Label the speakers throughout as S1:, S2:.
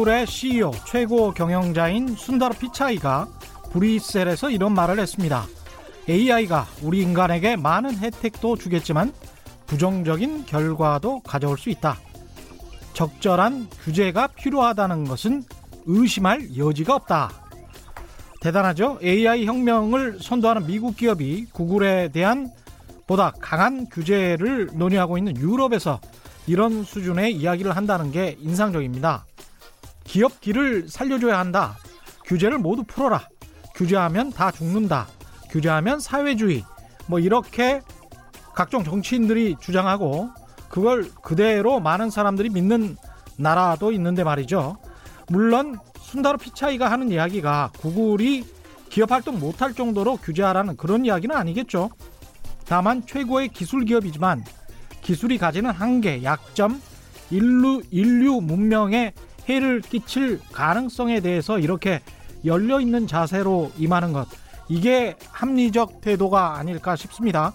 S1: 구글의 CEO 최고 경영자인 순다르 피차이가 브리셀에서 이런 말을 했습니다. AI가 우리 인간에게 많은 혜택도 주겠지만 부정적인 결과도 가져올 수 있다. 적절한 규제가 필요하다는 것은 의심할 여지가 없다. 대단하죠? AI 혁명을 선도하는 미국 기업이 구글에 대한 보다 강한 규제를 논의하고 있는 유럽에서 이런 수준의 이야기를 한다는 게 인상적입니다. 기업 길을 살려줘야 한다. 규제를 모두 풀어라. 규제하면 다 죽는다. 규제하면 사회주의. 뭐 이렇게 각종 정치인들이 주장하고 그걸 그대로 많은 사람들이 믿는 나라도 있는데 말이죠. 물론 순다르 피차이가 하는 이야기가 구글이 기업 활동 못할 정도로 규제하라는 그런 이야기는 아니겠죠. 다만 최고의 기술 기업이지만 기술이 가지는 한계, 약점, 인류, 인류 문명에 해를 끼칠 가능성에 대해서 이렇게 열려 있는 자세로 임하는 것. 이게 합리적 태도가 아닐까 싶습니다.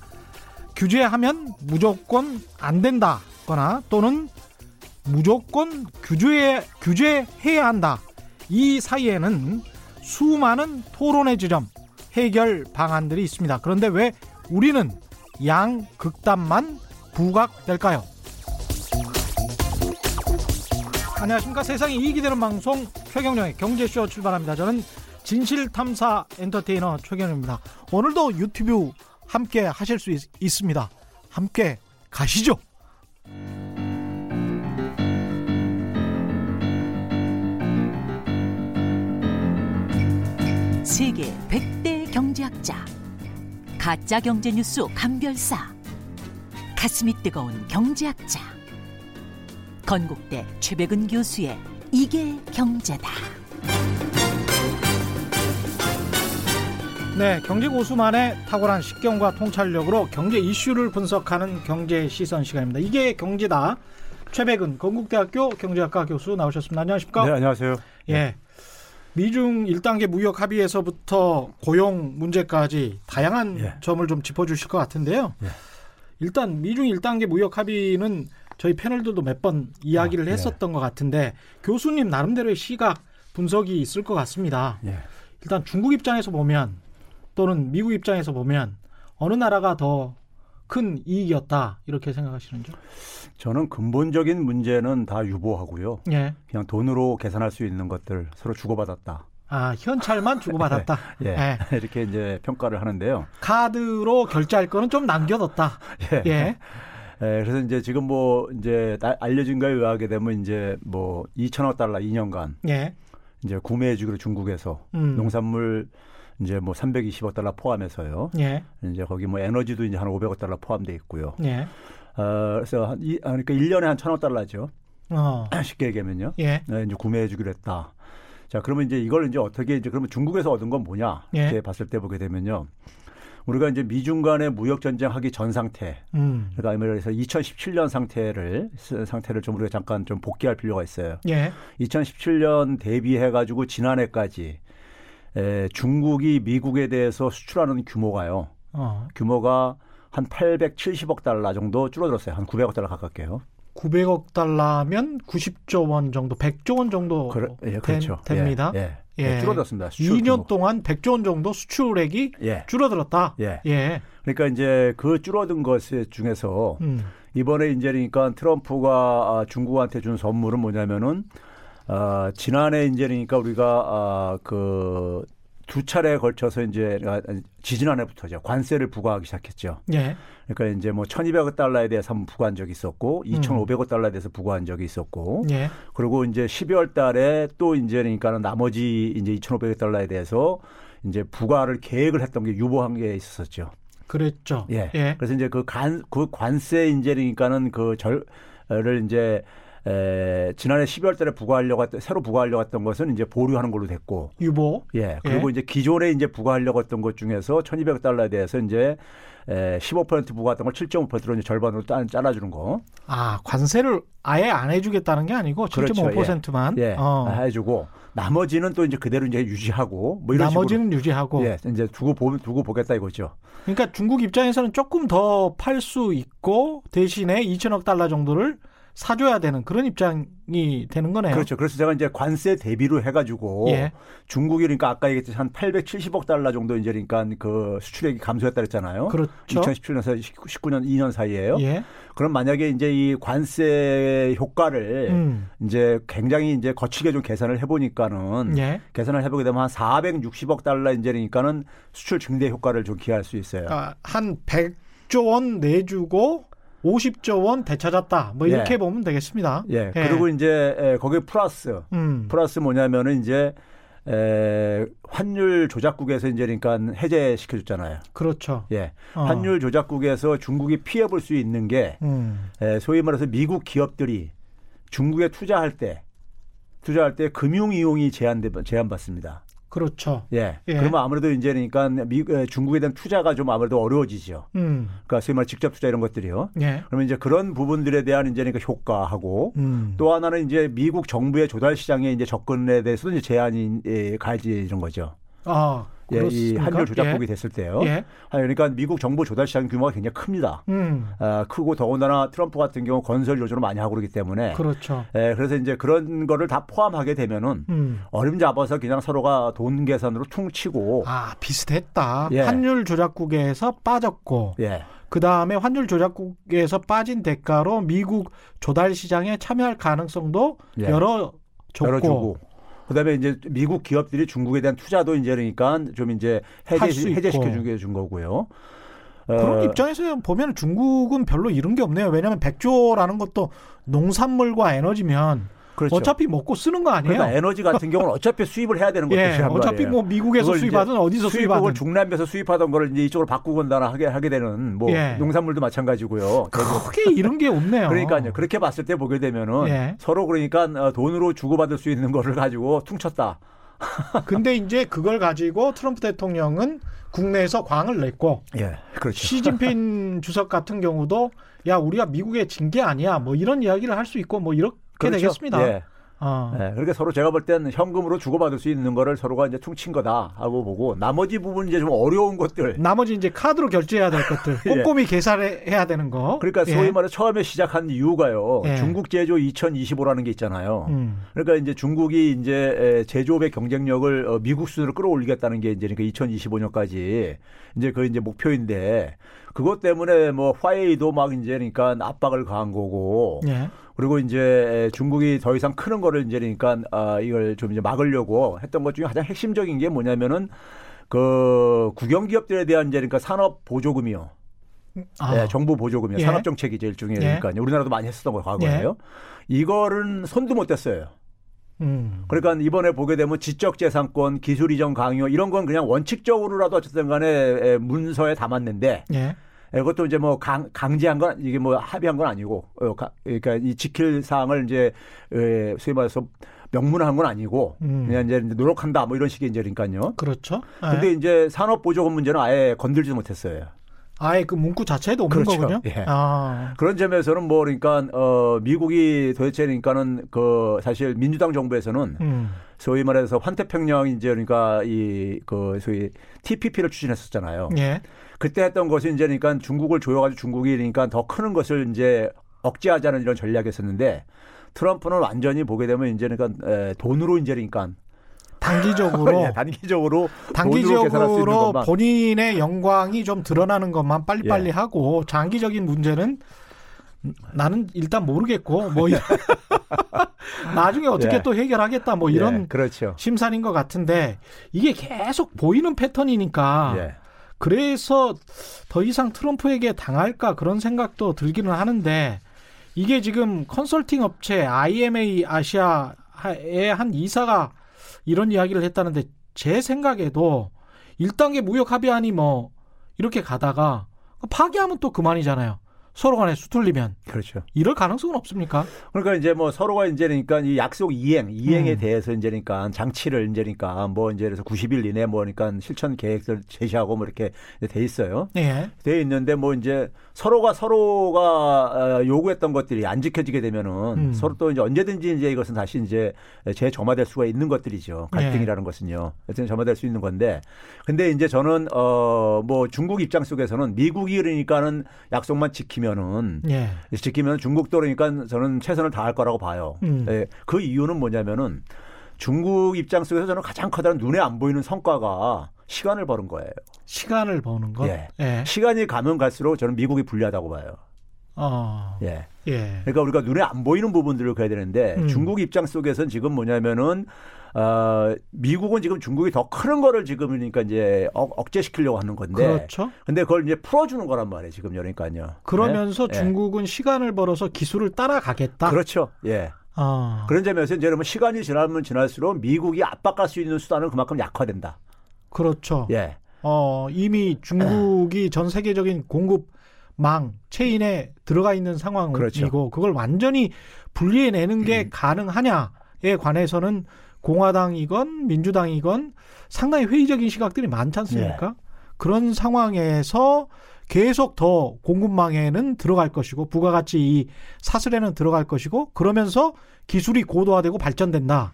S1: 규제하면 무조건 안 된다거나 또는 무조건 규제, 규제해야 한다. 이 사이에는 수많은 토론의 지점, 해결 방안들이 있습니다. 그런데 왜 우리는 양극단만 부각될까요? 안녕하십니까. 세상에 이익이 되는 방송 최경령의 경제쇼 출발합니다. 저는 진실탐사 엔터테이너 최경령입니다. 오늘도 유튜브 함께 하실 수 있, 있습니다. 함께 가시죠.
S2: 세계 100대 경제학자 가짜 경제 뉴스 감별사 가슴이 뜨거운 경제학자 건국대 최백은 교수의 이게 경제다.
S1: 네, 경제 고수만의 탁월한 식견과 통찰력으로 경제 이슈를 분석하는 경제 시선 시간입니다. 이게 경제다. 최백은 건국대학교 경제학과 교수 나오셨습니다. 안녕하십니까?
S3: 네, 안녕하세요.
S1: 예. 미중 1단계 무역 합의에서부터 고용 문제까지 다양한
S3: 예.
S1: 점을 좀 짚어 주실 것 같은데요.
S3: 예.
S1: 일단 미중 1단계 무역 합의는 저희 패널들도 몇 번 이야기를
S3: 아, 예.
S1: 했었던 것 같은데 교수님 나름대로의 시각 분석이 있을 것 같습니다.
S3: 예.
S1: 일단 중국 입장에서 보면 또는 미국 입장에서 보면 어느 나라가 더 큰 이익이었다 이렇게 생각하시는죠?
S3: 저는 근본적인 문제는 다 유보하고요.
S1: 예.
S3: 그냥 돈으로 계산할 수 있는 것들 서로 주고받았다.
S1: 아 현찰만 주고받았다.
S3: 예.
S1: 예.
S3: 이렇게 이제 평가를 하는데요.
S1: 카드로 결제할 거는 좀 남겨뒀다.
S3: 예.
S1: 예.
S3: 예, 그래서 이제 지금 뭐 이제 나- 알려진 거에 의하게 되면 이제 뭐 2천억 달러 2년간
S1: 예.
S3: 이제 구매해 주기로 중국에서
S1: 음.
S3: 농산물 이제 뭐 320억 달러 포함해서요.
S1: 예.
S3: 이제 거기 뭐 에너지도 이제 한 500억 달러 포함돼 있고요.
S1: 예.
S3: 어, 그래서 한 이, 아, 그러니까 1년에 한 1천억 달러죠.
S1: 어.
S3: 쉽게 얘기하면요.
S1: 예.
S3: 네, 이제 구매해 주기로 했다. 자, 그러면 이제 이걸 이제 어떻게 이제 그러면 중국에서 얻은 건 뭐냐?
S1: 예.
S3: 이렇게 봤을 때 보게 되면요. 우리가 이제 미중 간의 무역 전쟁하기 전 상태,
S1: 음.
S3: 그러니까 아메리카에서 2017년 상태를 상태를 좀 우리가 잠깐 좀 복귀할 필요가 있어요.
S1: 예.
S3: 2017년 대비해 가지고 지난해까지 에, 중국이 미국에 대해서 수출하는 규모가요.
S1: 어.
S3: 규모가 한 870억 달러 정도 줄어들었어요. 한 900억 달러 가깝게요.
S1: 900억 달러면 90조 원 정도, 100조 원 정도
S3: 그래, 예,
S1: 된-
S3: 그렇죠.
S1: 됩니다.
S3: 예, 예.
S1: 예.
S3: 예, 줄어들었습니다. 수출
S1: 2년
S3: 규모.
S1: 동안 100조 원 정도 수출액이
S3: 예.
S1: 줄어들었다.
S3: 예.
S1: 예.
S3: 그러니까 이제 그 줄어든 것 중에서
S1: 음.
S3: 이번에 이제 그러니까 트럼프가 아, 중국한테 준 선물은 뭐냐면은 아, 지난해 이제 그러니까 우리가 아, 그 두 차례에 걸쳐서 이제 아, 지지난해부터죠 관세를 부과하기 시작했죠.
S1: 예.
S3: 그러니까 이제 뭐 1,200억 달러에 대해서 한번 부과한 적이 있었고 2,500억 달러에 대해서 부과한 적이 있었고
S1: 예.
S3: 그리고 이제 12월 달에 또 이제 그러니까는 나머지 이제 2,500억 달러에 대해서 이제 부과를 계획을 했던 게 유보한 게 있었죠.
S1: 그랬죠.
S3: 예.
S1: 예.
S3: 그래서 이제 그 간, 그 관세 이제 그러니까는 그 절을 이제 에, 지난해 12월 달에 부과하려고 했던, 새로 부과하려고 했던 것은 이제 보류하는 걸로 됐고,
S1: 유보.
S3: 예. 그리고
S1: 예.
S3: 이제 기존에 이제 부과하려고 했던 것 중에서 1200 달러에 대해서 이제 에, 15% 부과했던 걸 7.5%로 이제 절반으로 짜, 잘라주는 거.
S1: 아, 관세를 아예 안 해주겠다는 게 아니고
S3: 그렇죠.
S1: 7.5%만.
S3: 예.
S1: 어.
S3: 해주고, 나머지는 또 이제 그대로 이제 유지하고, 뭐 이런
S1: 나머지는 유지하고.
S3: 식으로. 예. 이제 두고 보, 두고 보겠다 이거죠.
S1: 그러니까 중국 입장에서는 조금 더 팔 수 있고 대신에 2천억 달러 정도를 사줘야 되는 그런 입장이 되는 거네요.
S3: 그렇죠. 그래서 제가 이제 관세 대비로 해가지고
S1: 예.
S3: 중국이 그러니까 아까 얘기했듯이 한 870억 달러 정도 이제 그러니까 그 수출액이 감소했다 그랬잖아요.
S1: 그렇죠.
S3: 2017년에서 19년 2년 사이에요.
S1: 예.
S3: 그럼 만약에 이제 이 관세 효과를
S1: 음.
S3: 이제 굉장히 이제 거칠게 좀 계산을 해보니까는
S1: 예.
S3: 계산을 해보게 되면 한 460억 달러 이제 그러니까는 수출 증대 효과를 좀 기할 수 있어요.
S1: 그러니까 한 100조 원 내주고 50조 원 되찾았다. 뭐 이렇게
S3: 예.
S1: 보면 되겠습니다.
S3: 예. 그리고 이제 에, 거기에 플러스
S1: 음.
S3: 플러스 뭐냐면은 이제 에, 환율 조작국에서 이제 그러니까 해제시켜 줬잖아요.
S1: 그렇죠.
S3: 예.
S1: 어.
S3: 환율 조작국에서 중국이 피해 볼 수 있는 게
S1: 음.
S3: 에, 소위 말해서 미국 기업들이 중국에 투자할 때 투자할 때 금융 이용이 제한돼 제한받습니다.
S1: 그렇죠.
S3: 예.
S1: 예.
S3: 그러면 아무래도 이제 그러니까 미, 에, 중국에 대한 투자가 좀 아무래도 어려워지죠.
S1: 음.
S3: 그러니까 소위 말해 직접 투자 이런 것들이요.
S1: 예.
S3: 그러면 이제 그런 부분들에 대한 이제 그러니까 효과하고
S1: 음.
S3: 또 하나는 이제 미국 정부의 조달 시장에 이제 접근에 대해서도 이제 제한이 예, 가해지는 거죠.
S1: 아,
S3: 예, 이
S1: 그렇습니까?
S3: 환율 조작국이
S1: 예.
S3: 됐을 때요.
S1: 예.
S3: 아, 그러니까 미국 정부 조달 시장 규모가 굉장히 큽니다.
S1: 음.
S3: 아, 크고 더군다나 트럼프 같은 경우 건설 요소를 많이 하고 그러기 때문에
S1: 그렇죠.
S3: 예, 그래서 이제 그런 거를 다 포함하게 되면은
S1: 음.
S3: 어림 잡아서 그냥 서로가 돈 계산으로 퉁치고
S1: 아, 비슷했다.
S3: 예.
S1: 환율 조작국에서 빠졌고
S3: 예.
S1: 그 다음에 환율 조작국에서 빠진 대가로 미국 조달 시장에 참여할 가능성도
S3: 예.
S1: 열어 줬고
S3: 열어주고 그다음에 이제 미국 기업들이 중국에 대한 투자도 이제 그러니까 좀 이제 해제. 해제시켜 주게 준 거고요.
S1: 그런
S3: 어,
S1: 입장에서 보면 중국은 별로 잃은 게 없네요. 왜냐하면 백조라는 것도 농산물과 에너지면
S3: 그렇죠.
S1: 어차피 먹고 쓰는 거 아니에요?
S3: 그러니까 에너지 같은 경우는 어차피 수입을 해야 되는
S1: 예,
S3: 것이란
S1: 어차피
S3: 말이에요.
S1: 뭐 미국에서 수입하든 어디서 수입하든
S3: 중남미에서 수입하던 거를 이제 이쪽으로 바꾸거나 하게 하게 되는 뭐
S1: 예.
S3: 농산물도 마찬가지고요.
S1: 크게 잃은 게 없네요.
S3: 그러니까요. 그렇게 봤을 때 보게 되면은
S1: 예.
S3: 서로 그러니까 어, 돈으로 주고받을 수 있는 거를 가지고 퉁쳤다.
S1: 근데 이제 그걸 가지고 트럼프 대통령은 국내에서 광을 냈고
S3: 예, 그렇죠.
S1: 시진핑 주석 같은 경우도 야 우리가 미국에 진 게 아니야 뭐 이런 이야기를 할 수 있고 뭐 이렇게
S3: 그렇죠.
S1: 되겠습니다.
S3: 예.
S1: 어.
S3: 예, 그러니까 서로 제가 볼 때는 현금으로 주고받을 수 있는 거를 서로가 이제 퉁친 거다 하고 보고 나머지 부분 이제 좀 어려운 것들.
S1: 나머지 이제 카드로 결제해야 될 것들
S3: 예.
S1: 꼼꼼히 계산해야 되는 거.
S3: 그러니까
S1: 예.
S3: 소위 말해 처음에 시작한 이유가요.
S1: 예.
S3: 중국 제조 2025라는 게 있잖아요.
S1: 음.
S3: 그러니까 이제 중국이 이제 제조업의 경쟁력을 어, 미국 수준으로 끌어올리겠다는 게 이제 그러니까 2025년까지 이제 그 이제 목표인데 그것 때문에 뭐 화웨이도 막 이제 그러니까 압박을 가한 거고
S1: 예.
S3: 그리고 이제 중국이 더 이상 크는 거를 이제 그러니까 아 이걸 좀 이제 막으려고 했던 것 중에 가장 핵심적인 게 뭐냐면은 그 국영 기업들에 대한 이제 그러니까 산업 보조금이요.
S1: 아.
S3: 예, 정부 보조금이요.
S1: 예.
S3: 산업 정책이죠 일종의
S1: 예.
S3: 그러니까 우리나라도 많이 했었던 거 과거에요. 이거는 손도 못 댔어요.
S1: 음.
S3: 그러니까 이번에 보게 되면 지적재산권, 기술 이전 강요 이런 건 그냥 원칙적으로라도 어쨌든 간에 에, 문서에 담았는데
S1: 예.
S3: 에, 그것도 이제 뭐 강, 강제한 건 이게 뭐 합의한 건 아니고 어, 가- 그러니까 이 지킬 사항을 이제 에, 소위 말해서 명문화한 건 아니고
S1: 음.
S3: 그냥 이제 노력한다 뭐 이런 식의 이제 그러니까요.
S1: 그렇죠. 예.
S3: 근데 이제 산업 보조금 문제는 아예 건들지 못했어요.
S1: 아예 그 문구 자체에도 없는
S3: 그렇죠.
S1: 거군요.
S3: 예.
S1: 아.
S3: 그런 점에서는 뭐 그러니까 어 미국이 도대체 그러니까는 그 사실 민주당 정부에서는
S1: 음.
S3: 소위 말해서 환태평양 이제 그러니까 이 그 소위 TPP를 추진했었잖아요.
S1: 예.
S3: 그때 했던 것이 이제 그러니까 중국을 조여가지고 중국이 그러니까 더 크는 것을 이제 억제하자는 이런 전략이었었는데 트럼프는 완전히 보게 되면 이제 그러니까 에, 돈으로 이제 그러니까
S1: 단기적으로
S3: 예, 단기적으로
S1: 단기적으로 본인의 영광이 좀 드러나는 것만 빨리빨리
S3: 예.
S1: 하고 장기적인 문제는 나는 일단 모르겠고 뭐 나중에 어떻게
S3: 예.
S1: 또 해결하겠다 뭐 이런
S3: 예, 그렇죠.
S1: 심산인 것 같은데 이게 계속 보이는 패턴이니까
S3: 예.
S1: 그래서 더 이상 트럼프에게 당할까 그런 생각도 들기는 하는데 이게 지금 컨설팅 업체 IMA 아시아의 한 이사가 이런 이야기를 했다는데 제 생각에도 1단계 무역 합의안이 뭐 이렇게 가다가 파기하면 또 그만이잖아요. 서로 간에 수틀리면
S3: 그렇죠.
S1: 이럴 가능성은 없습니까?
S3: 그러니까 이제 뭐 서로가 이제 그러니까 이 약속 이행, 이행에
S1: 음.
S3: 대해서 이제 그러니까 장치를 이제 그러니까 뭐 이제 그래서 90일 이내 뭐 그러니까 실천 계획을 제시하고 뭐 이렇게 돼 있어요.
S1: 예.
S3: 돼 있는데 뭐 이제 서로가 서로가 어, 요구했던 것들이 안 지켜지게 되면은
S1: 음.
S3: 서로 또 이제 언제든지 이제 이것은 다시 이제 재점화될 수가 있는 것들이죠. 갈등이라는
S1: 예.
S3: 것은요. 어쨌든 점화될 수 있는 건데. 근데 이제 저는 어 뭐 중국 입장 속에서는 미국이 그러니까는 약속만 지키면 지키면은
S1: 예.
S3: 지키면 중국도 그러니까 저는 최선을 다할 거라고 봐요.
S1: 음.
S3: 예, 그 이유는 뭐냐면은 중국 입장 속에서 저는 가장 커다란 눈에 안 보이는 성과가 시간을 버는 거예요.
S1: 시간을 버는 것.
S3: 예.
S1: 예.
S3: 시간이 가면 갈수록 저는 미국이 불리하다고 봐요.
S1: 어.
S3: 예.
S1: 예.
S3: 그러니까 우리가 눈에 안 보이는 부분들을 그래야 되는데
S1: 음.
S3: 중국 입장 속에서는 지금 뭐냐면은 어, 미국은 지금 중국이 더 크는 거를 지금 그러니까 이제 억, 억제시키려고 하는 건데
S1: 그렇죠.
S3: 근데 그걸 이제 풀어주는 거란 말이에요 지금 그러니까요.
S1: 그러면서
S3: 예?
S1: 중국은 시간을 벌어서 기술을 따라가겠다.
S3: 예. 그렇죠. 예.
S1: 어.
S3: 그런 점에서 이제 여러분 시간이 지나면 지날수록 미국이 압박할 수 있는 수단은 그만큼 약화된다.
S1: 그렇죠.
S3: 예.
S1: 어, 이미 중국이 전 세계적인 공급 망 체인에 들어가 있는 상황이고
S3: 그렇죠.
S1: 그걸 완전히 분리해내는 게
S3: 음.
S1: 가능하냐에 관해서는 공화당이건 민주당이건 상당히 회의적인 시각들이 많지 않습니까?
S3: 예.
S1: 그런 상황에서 계속 더 공급망에는 들어갈 것이고 부가가치 이 사슬에는 들어갈 것이고 그러면서 기술이 고도화되고 발전된다.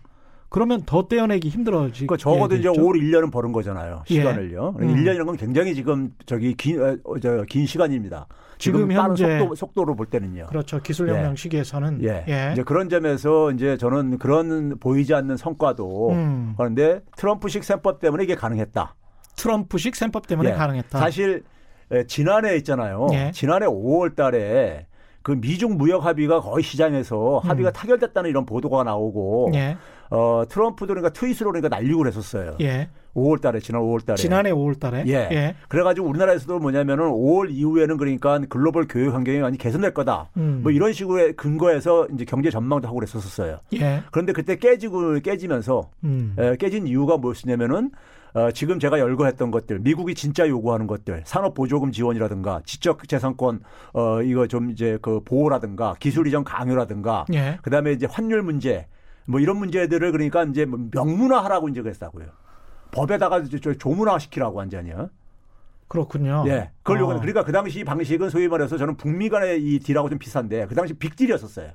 S1: 그러면 더 떼어내기 힘들어지고
S3: 그러니까 적어도 이제 올 1년은 버는 거잖아요.
S1: 예.
S3: 시간을요.
S1: 음.
S3: 1년이라는 건 굉장히 지금 저기 긴, 어, 저, 긴 시간입니다.
S1: 지금
S3: 지금
S1: 현재
S3: 속도, 속도로 볼 때는요.
S1: 그렇죠. 기술혁명
S3: 예.
S1: 시기에서는
S3: 예.
S1: 예.
S3: 이제 그런 점에서 이제 저는 그런 보이지 않는 성과도
S1: 음.
S3: 그런데 트럼프식 셈법 때문에 이게 가능했다.
S1: 트럼프식 셈법 때문에
S3: 예.
S1: 가능했다.
S3: 사실 에, 지난해 있잖아요.
S1: 예.
S3: 지난해 5월 달에 그 미중 무역 합의가 거의 시장에서 합의가
S1: 음.
S3: 타결됐다는 이런 보도가 나오고
S1: 예.
S3: 어, 트럼프도 그러니까 트윗으로 그러니까 날리고 그랬었어요.
S1: 예.
S3: 5월 달에 지난 5월 달에.
S1: 지난해 5월 달에
S3: 예. 그래 가지고 우리나라에서도 뭐냐면은 5월 이후에는 그러니까 글로벌 교육 환경이 많이 개선될 거다.
S1: 음.
S3: 뭐 이런 식으로의 근거에서 이제 경제 전망도 하고 그랬었어요.
S1: 예.
S3: 그런데 그때 깨지고 깨지면서
S1: 음.
S3: 에, 깨진 이유가 무엇이냐면은 어, 지금 제가 열거했던 것들, 미국이 진짜 요구하는 것들, 산업 보조금 지원이라든가 지적 재산권 어 이거 좀 이제 그 보호라든가 기술 이전 강요라든가
S1: 예.
S3: 그다음에 이제 환율 문제 뭐 이런 문제들을 그러니까 이제 뭐 명문화하라고 이제 그랬다고요. 법에다가 저 조문화 시키라고 완전히요.
S1: 그렇군요.
S3: 예. 그걸
S1: 어.
S3: 요구는 그러니까 그 당시 방식은 소위 말해서 저는 북미 간의 이 딜하고 좀 비슷한데 그 당시 빅딜이었었어요.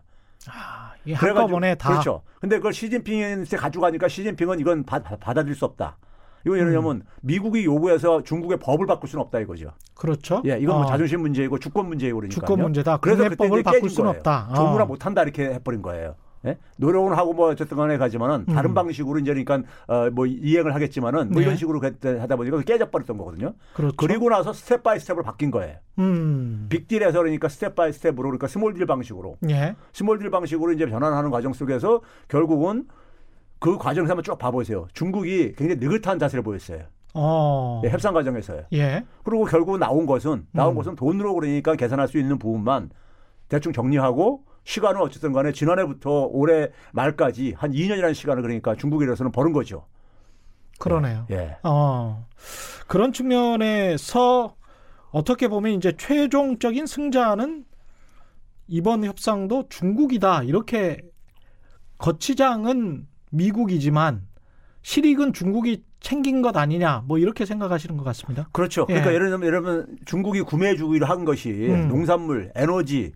S1: 아, 이
S3: 그래가지고-
S1: 한꺼번에 다
S3: 그렇죠. 근데 그걸 시진핑한테 가져가니까 시진핑은 이건 받, 받아들일 수 없다. 이거 예를 들면 미국이 요구해서 중국의 법을 바꿀 수는 없다 이거죠.
S1: 그렇죠.
S3: 예, 이건 뭐
S1: 어,
S3: 자존심 문제이고 주권 문제이고 그러니까요.
S1: 주권 문제다.
S3: 그래서 그때 이제
S1: 바꿀 수는
S3: 거예요.
S1: 없다. 어.
S3: 조문화 못한다 이렇게 해버린 거예요. 예? 노력은 하고 뭐 어쨌든 간에 가지만은 다른
S1: 음.
S3: 방식으로 이제 그러니까 어, 뭐 이행을 하겠지만은 뭐
S1: 네.
S3: 이런 식으로 하다 보니까 깨져버렸던 거거든요.
S1: 그렇죠.
S3: 그리고 나서 step by step으로 바뀐 거예요.
S1: 음.
S3: 빅딜에서 그러니까 step by step으로 그러니까 small deal 방식으로
S1: 예.
S3: small deal 방식으로 이제 전환하는 과정 속에서 결국은 그 과정에서 한번 쭉 봐보세요. 중국이 굉장히 느긋한 자세를 보였어요.
S1: 어.
S3: 예, 협상 과정에서요.
S1: 예.
S3: 그리고 결국 나온 것은 나온
S1: 음.
S3: 것은 돈으로 그러니까 계산할 수 있는 부분만 대충 정리하고 시간은 어쨌든 간에 지난해부터 올해 말까지 한 2년이라는 시간을 그러니까 중국이라서는 버는 거죠.
S1: 그러네요.
S3: 예.
S1: 어. 그런 측면에서 어떻게 보면 이제 최종적인 승자는 이번 협상도 중국이다. 이렇게 거치장은 미국이지만 실익은 중국이 챙긴 것 아니냐. 뭐 이렇게 생각하시는 것 같습니다.
S3: 그렇죠.
S1: 예.
S3: 그러니까 예 를 들면, 예를 들면 중국이 구매 주기를 한 것이
S1: 음.
S3: 농산물, 에너지,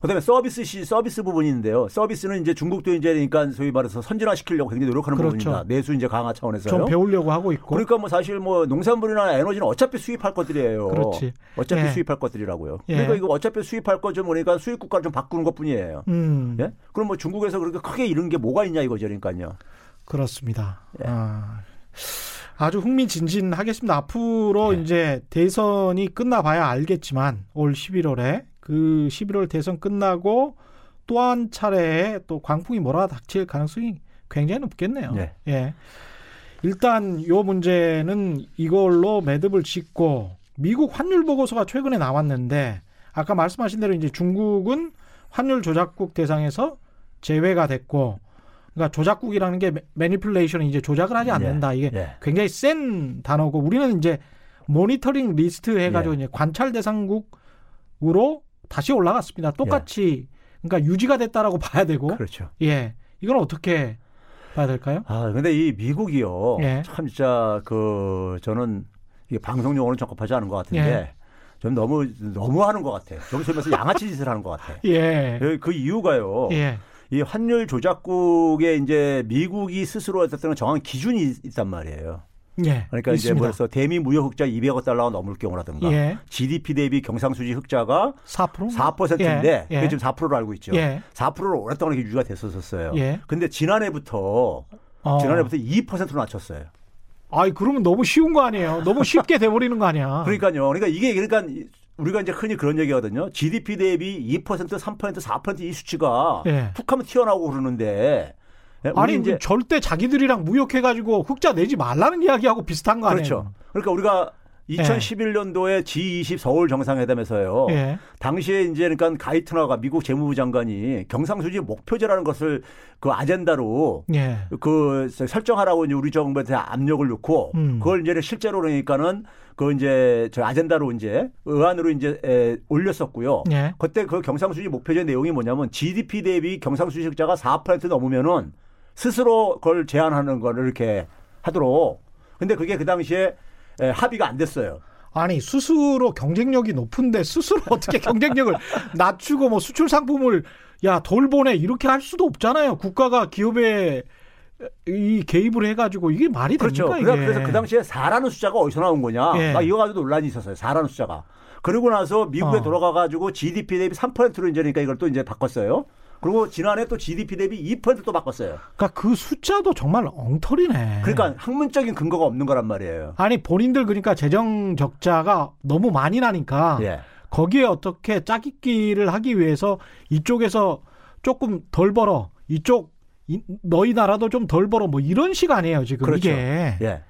S3: 그다음에 서비스 시 서비스 부분인데요. 서비스는 이제 중국도 이제 그러니까 소위 말해서 선진화 시키려고 굉장히 노력하는
S1: 그렇죠.
S3: 부분입니다. 내수 이제 강화
S1: 좀
S3: 차원에서요.
S1: 배우려고 하고 있고.
S3: 그러니까 뭐 사실 뭐 농산물이나 에너지는 어차피 수입할 것들이에요.
S1: 그렇지.
S3: 어차피
S1: 예.
S3: 수입할 것들이라고요.
S1: 예.
S3: 그러니까 이거 어차피 수입할 거 좀 그러니까 수입 국가를 좀 바꾸는 것뿐이에요.
S1: 음.
S3: 예? 그럼 뭐 중국에서 그렇게 크게 잃은 게 뭐가 있냐 이거죠, 그러니까요.
S1: 그렇습니다.
S3: 예.
S1: 아, 아주 흥미진진하겠습니다. 앞으로
S3: 예.
S1: 이제 대선이 끝나봐야 알겠지만 올 11월에 그 11월 대선 끝나고 또 한 차례의 또 광풍이 몰아닥칠 가능성이 굉장히 높겠네요.
S3: 예.
S1: 예. 일단 요 문제는 이걸로 매듭을 짓고 미국 환율 보고서가 최근에 나왔는데 아까 말씀하신 대로 이제 중국은 환율 조작국 대상에서 제외가 됐고 그러니까 조작국이라는 게 매니플레이션은 이제 조작을 하지 않는다. 이게
S3: 예.
S1: 굉장히 센 단어고 우리는 이제 모니터링 리스트 해가지고
S3: 예.
S1: 이제 관찰 대상국으로 다시 올라갔습니다. 똑같이 그러니까 유지가 됐다라고 봐야 되고
S3: 그렇죠.
S1: 예 이건 어떻게 봐야 될까요?
S3: 아, 근데 이 미국이요.
S1: 예.
S3: 참 진짜 그 저는 이게 방송 용어는 적합하지 않은 것 같은데
S1: 예.
S3: 좀 너무 너무 하는 것 같아요. 좀 소면서 양아치 짓을 하는 것 같아요.
S1: 예.
S3: 그 이유가요.
S1: 예.
S3: 이 환율 조작국에 이제 미국이 스스로 어쨌든 정한 기준이 있- 있단 말이에요.
S1: 예.
S3: 그러니까 이제
S1: 있습니다.
S3: 뭐래서 대미 무역 흑자 200억 달러가 넘을 경우라든가
S1: 예.
S3: GDP 대비 경상수지 흑자가
S1: 4%?
S3: 4%인데
S1: 예. 예.
S3: 그게 지금 4%로 알고 있죠.
S1: 예.
S3: 4%로 오랫동안 이렇게 유지가 됐었어요.
S1: 예.
S3: 근데 지난해부터
S1: 어.
S3: 지난해부터 2%로 낮췄어요.
S1: 아이 그러면 너무 쉬운 거 아니에요. 너무 쉽게 돼 버리는 거 아니야.
S3: 그러니까요. 그러니까 이게 그러니까 우리가 이제 흔히 그런 얘기하거든요. GDP 대비 2%, 3%, 4%이 수치가
S1: 예.
S3: 툭하면 튀어나오고 그러는데 예,
S1: 아니
S3: 이제
S1: 절대 자기들이랑 무역해 가지고 흑자 내지 말라는 이야기하고 비슷한 거 아니에요.
S3: 그렇죠. 그러니까 우리가 2011년도에 G20 서울 정상회담에서요.
S1: 예.
S3: 당시에 이제 그러니까 가이트너가 미국 재무부 장관이 경상수지 목표제라는 것을 그 아젠다로
S1: 예.
S3: 그 설정하라고 이제 우리 정부에 대한 압력을 넣고
S1: 음.
S3: 그걸 이제 실제로 그러니까는 그 이제 저 아젠다로 이제 의안으로 이제 에, 올렸었고요.
S1: 예.
S3: 그때 그 경상수지 목표제 내용이 뭐냐면 GDP 대비 경상수지 흑자가 4% 넘으면은 스스로 그걸 제한하는 거를 이렇게 하도록. 근데 그게 그 당시에 에, 합의가 안 됐어요.
S1: 아니 스스로 경쟁력이 높은데 스스로 어떻게 경쟁력을 낮추고 뭐 수출 상품을 야 돌보내 이렇게 할 수도 없잖아요. 국가가 기업에 이 개입을 해가지고 이게 말이
S3: 그렇죠.
S1: 됩니까
S3: 그래서,
S1: 이게?
S3: 그래서 그 당시에 4라는 숫자가 어디서 나온 거냐.
S1: 예.
S3: 막 이거 가지고 논란이 있었어요. 4라는 숫자가. 그러고 나서 미국에
S1: 어.
S3: 돌아가가지고 GDP 대비 3%로 이제 그러니까 이걸 또 이제 바꿨어요. 그리고 지난해 또 GDP 대비 2%또 바꿨어요.
S1: 그러니까 그 숫자도 정말 엉터리네.
S3: 그러니까 학문적인 근거가 없는 거란 말이에요.
S1: 아니 본인들 그러니까 재정 적자가 너무 많이 나니까
S3: 예.
S1: 거기에 어떻게 짜깁기를 하기 위해서 이쪽에서 조금 덜 벌어 이쪽 이- 너희 나라도 좀 덜 벌어 뭐 이런 식 아니에요 지금
S3: 그렇죠.
S1: 이게
S3: 예.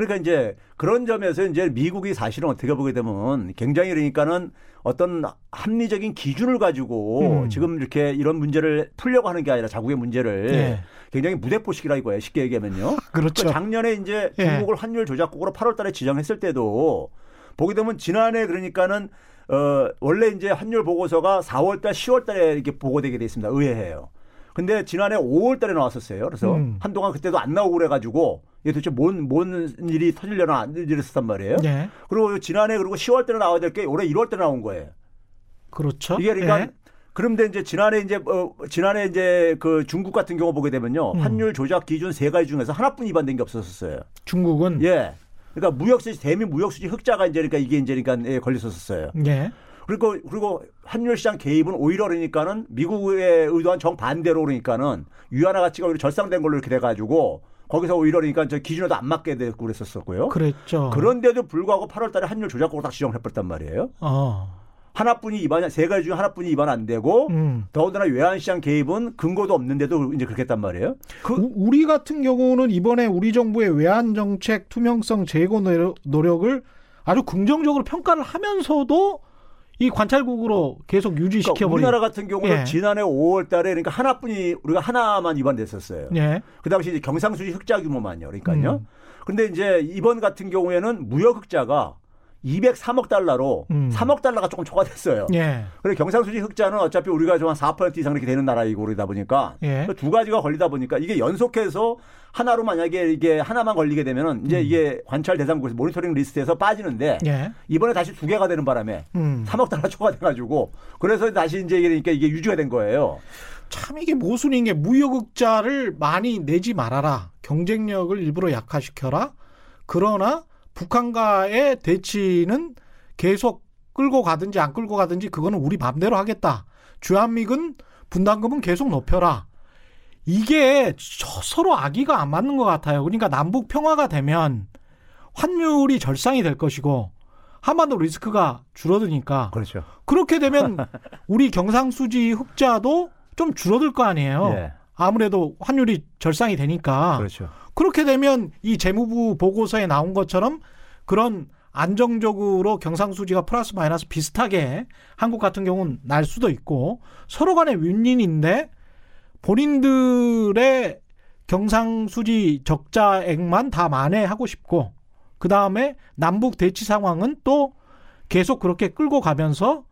S3: 그러니까 이제 그런 점에서 이제 미국이 사실은 어떻게 보게 되면 굉장히 그러니까는 어떤 합리적인 기준을 가지고
S1: 음.
S3: 지금 이렇게 이런 문제를 풀려고 하는 게 아니라 자국의 문제를
S1: 예.
S3: 굉장히 무대포식이라 이거예요. 쉽게 얘기하면요.
S1: 그렇죠.
S3: 그 작년에 이제
S1: 예.
S3: 중국을 환율 조작국으로 8월 달에 지정했을 때도 보게 되면 지난해 그러니까는 어 원래 이제 환율 보고서가 4월 달 10월 달에 이렇게 보고되게 돼 있습니다. 의회해요. 근데 지난해 5월 달에 나왔었어요. 그래서
S1: 음.
S3: 한동안 그때도 안 나오고 그래 가지고 이게 도대체 뭔, 뭔 일이 터질려나 안 이랬었단 말이에요.
S1: 예.
S3: 그리고 지난해 그리고 10월 달에 나와야 될 게 올해 1월 달에 나온 거예요.
S1: 그렇죠.
S3: 이게 그러니까
S1: 예.
S3: 그런데 이제 지난해 이제 어 지난해 이제 그 중국 같은 경우 보게 되면요.
S1: 음.
S3: 환율 조작 기준 세 가지 중에서 하나뿐 위반된 게 없었어요.
S1: 중국은
S3: 예. 그러니까 무역수지 대미 무역수지 흑자가 이제 그러니까 이게 이제 그러니까 예, 걸렸었어요.
S1: 예.
S3: 그리고 그리고 환율 시장 개입은 오히려 그러니까는 미국의 의도한 정 반대로 그러니까는 유한화 가치가 오히려 절상된 걸로 이렇게 돼 가지고 거기서 오히려 그러니까 저 기준에도 안 맞게 되고 그랬었었고요.
S1: 그랬죠.
S3: 그런데도 불구하고 8월 달에 환율 조작국으로 딱 지정을 해버렸단 말이에요.
S1: 어.
S3: 하나뿐이 입안이 세 가지 중에 하나뿐이 입안 안 되고
S1: 음.
S3: 더군다나 외환시장 개입은 근거도 없는데도 이제 그렇게 했단 말이에요. 그
S1: 우- 우리 같은 경우는 이번에 우리 정부의 외환 정책 투명성 제고 노력- 노력을 아주 긍정적으로 평가를 하면서도 이 관찰국으로 계속
S3: 그러니까
S1: 유지시켜 버린
S3: 우리나라 같은 경우는
S1: 예.
S3: 지난해 5월 달에 그러니까 하나뿐이 우리가 하나만 입안됐었어요.
S1: 예.
S3: 그 당시 이제 경상수지 흑자 규모만요. 그러니까요.
S1: 음.
S3: 근데 이제 이번 같은 경우에는 무역 흑자가 203억 달러로
S1: 음.
S3: 3억 달러가 조금 초과됐어요.
S1: 예.
S3: 그리고 경상수지 흑자는 어차피 우리가 좀 한 4% 이상 이렇게 되는 나라이고 그러다 보니까
S1: 예.
S3: 그두 가지가 걸리다 보니까 이게 연속해서 하나로 만약에 이게 하나만 걸리게 되면은 이제 이게 관찰 대상 국에서 모니터링 리스트에서 빠지는데
S1: 음. 예.
S3: 이번에 다시 두 개가 되는 바람에
S1: 음.
S3: 3억 달러 초과돼 가지고 그래서 다시 이제 그러니까 이게 유지가 된 거예요.
S1: 참 이게 모순인 게 무역흑자를 많이 내지 말아라. 경쟁력을 일부러 약화시켜라. 그러나 북한과의 대치는 계속 끌고 가든지 안 끌고 가든지 그거는 우리 맘대로 하겠다. 주한미군 분담금은 계속 높여라. 이게 저- 서로 아기가 안 맞는 것 같아요. 그러니까 남북 평화가 되면 환율이 절상이 될 것이고 한반도 리스크가 줄어드니까
S3: 그렇죠.
S1: 그렇게 되면 우리 경상수지 흑자도 좀 줄어들 거 아니에요.
S3: 예.
S1: 아무래도 환율이 절상이 되니까.
S3: 그렇죠.
S1: 그렇게 되면 이 재무부 보고서에 나온 것처럼 그런 안정적으로 경상수지가 플러스 마이너스 비슷하게 한국 같은 경우는 날 수도 있고 서로 간에 윈윈인데 본인들의 경상수지 적자액만 다 만회하고 싶고 그 다음에 남북 대치 상황은 또 계속 그렇게 끌고 가면서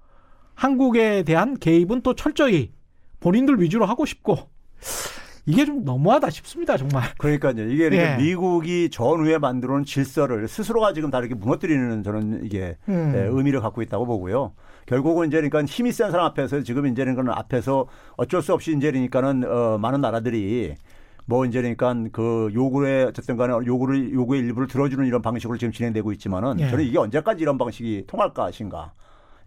S1: 한국에 대한 개입은 또 철저히 본인들 위주로 하고 싶고 이게 좀 너무하다 싶습니다 정말.
S3: 그러니까요. 이게 그러니까
S1: 예.
S3: 미국이 전후에 만들어 놓은 질서를 스스로가 지금 다 이렇게 무너뜨리는 저는 이게
S1: 음.
S3: 예, 의미를 갖고 있다고 보고요. 결국은 이제 그러니까 힘이 센 사람 앞에서 지금 이제는 그는 앞에서 어쩔 수 없이 이제 그러니까는 어, 많은 나라들이 뭐 이제 그러니까 그 요구에 어쨌든 간에 요구를 요구의 일부를 들어주는 이런 방식으로 지금 진행되고 있지만은
S1: 예.
S3: 저는 이게 언제까지 이런 방식이 통할 것인가.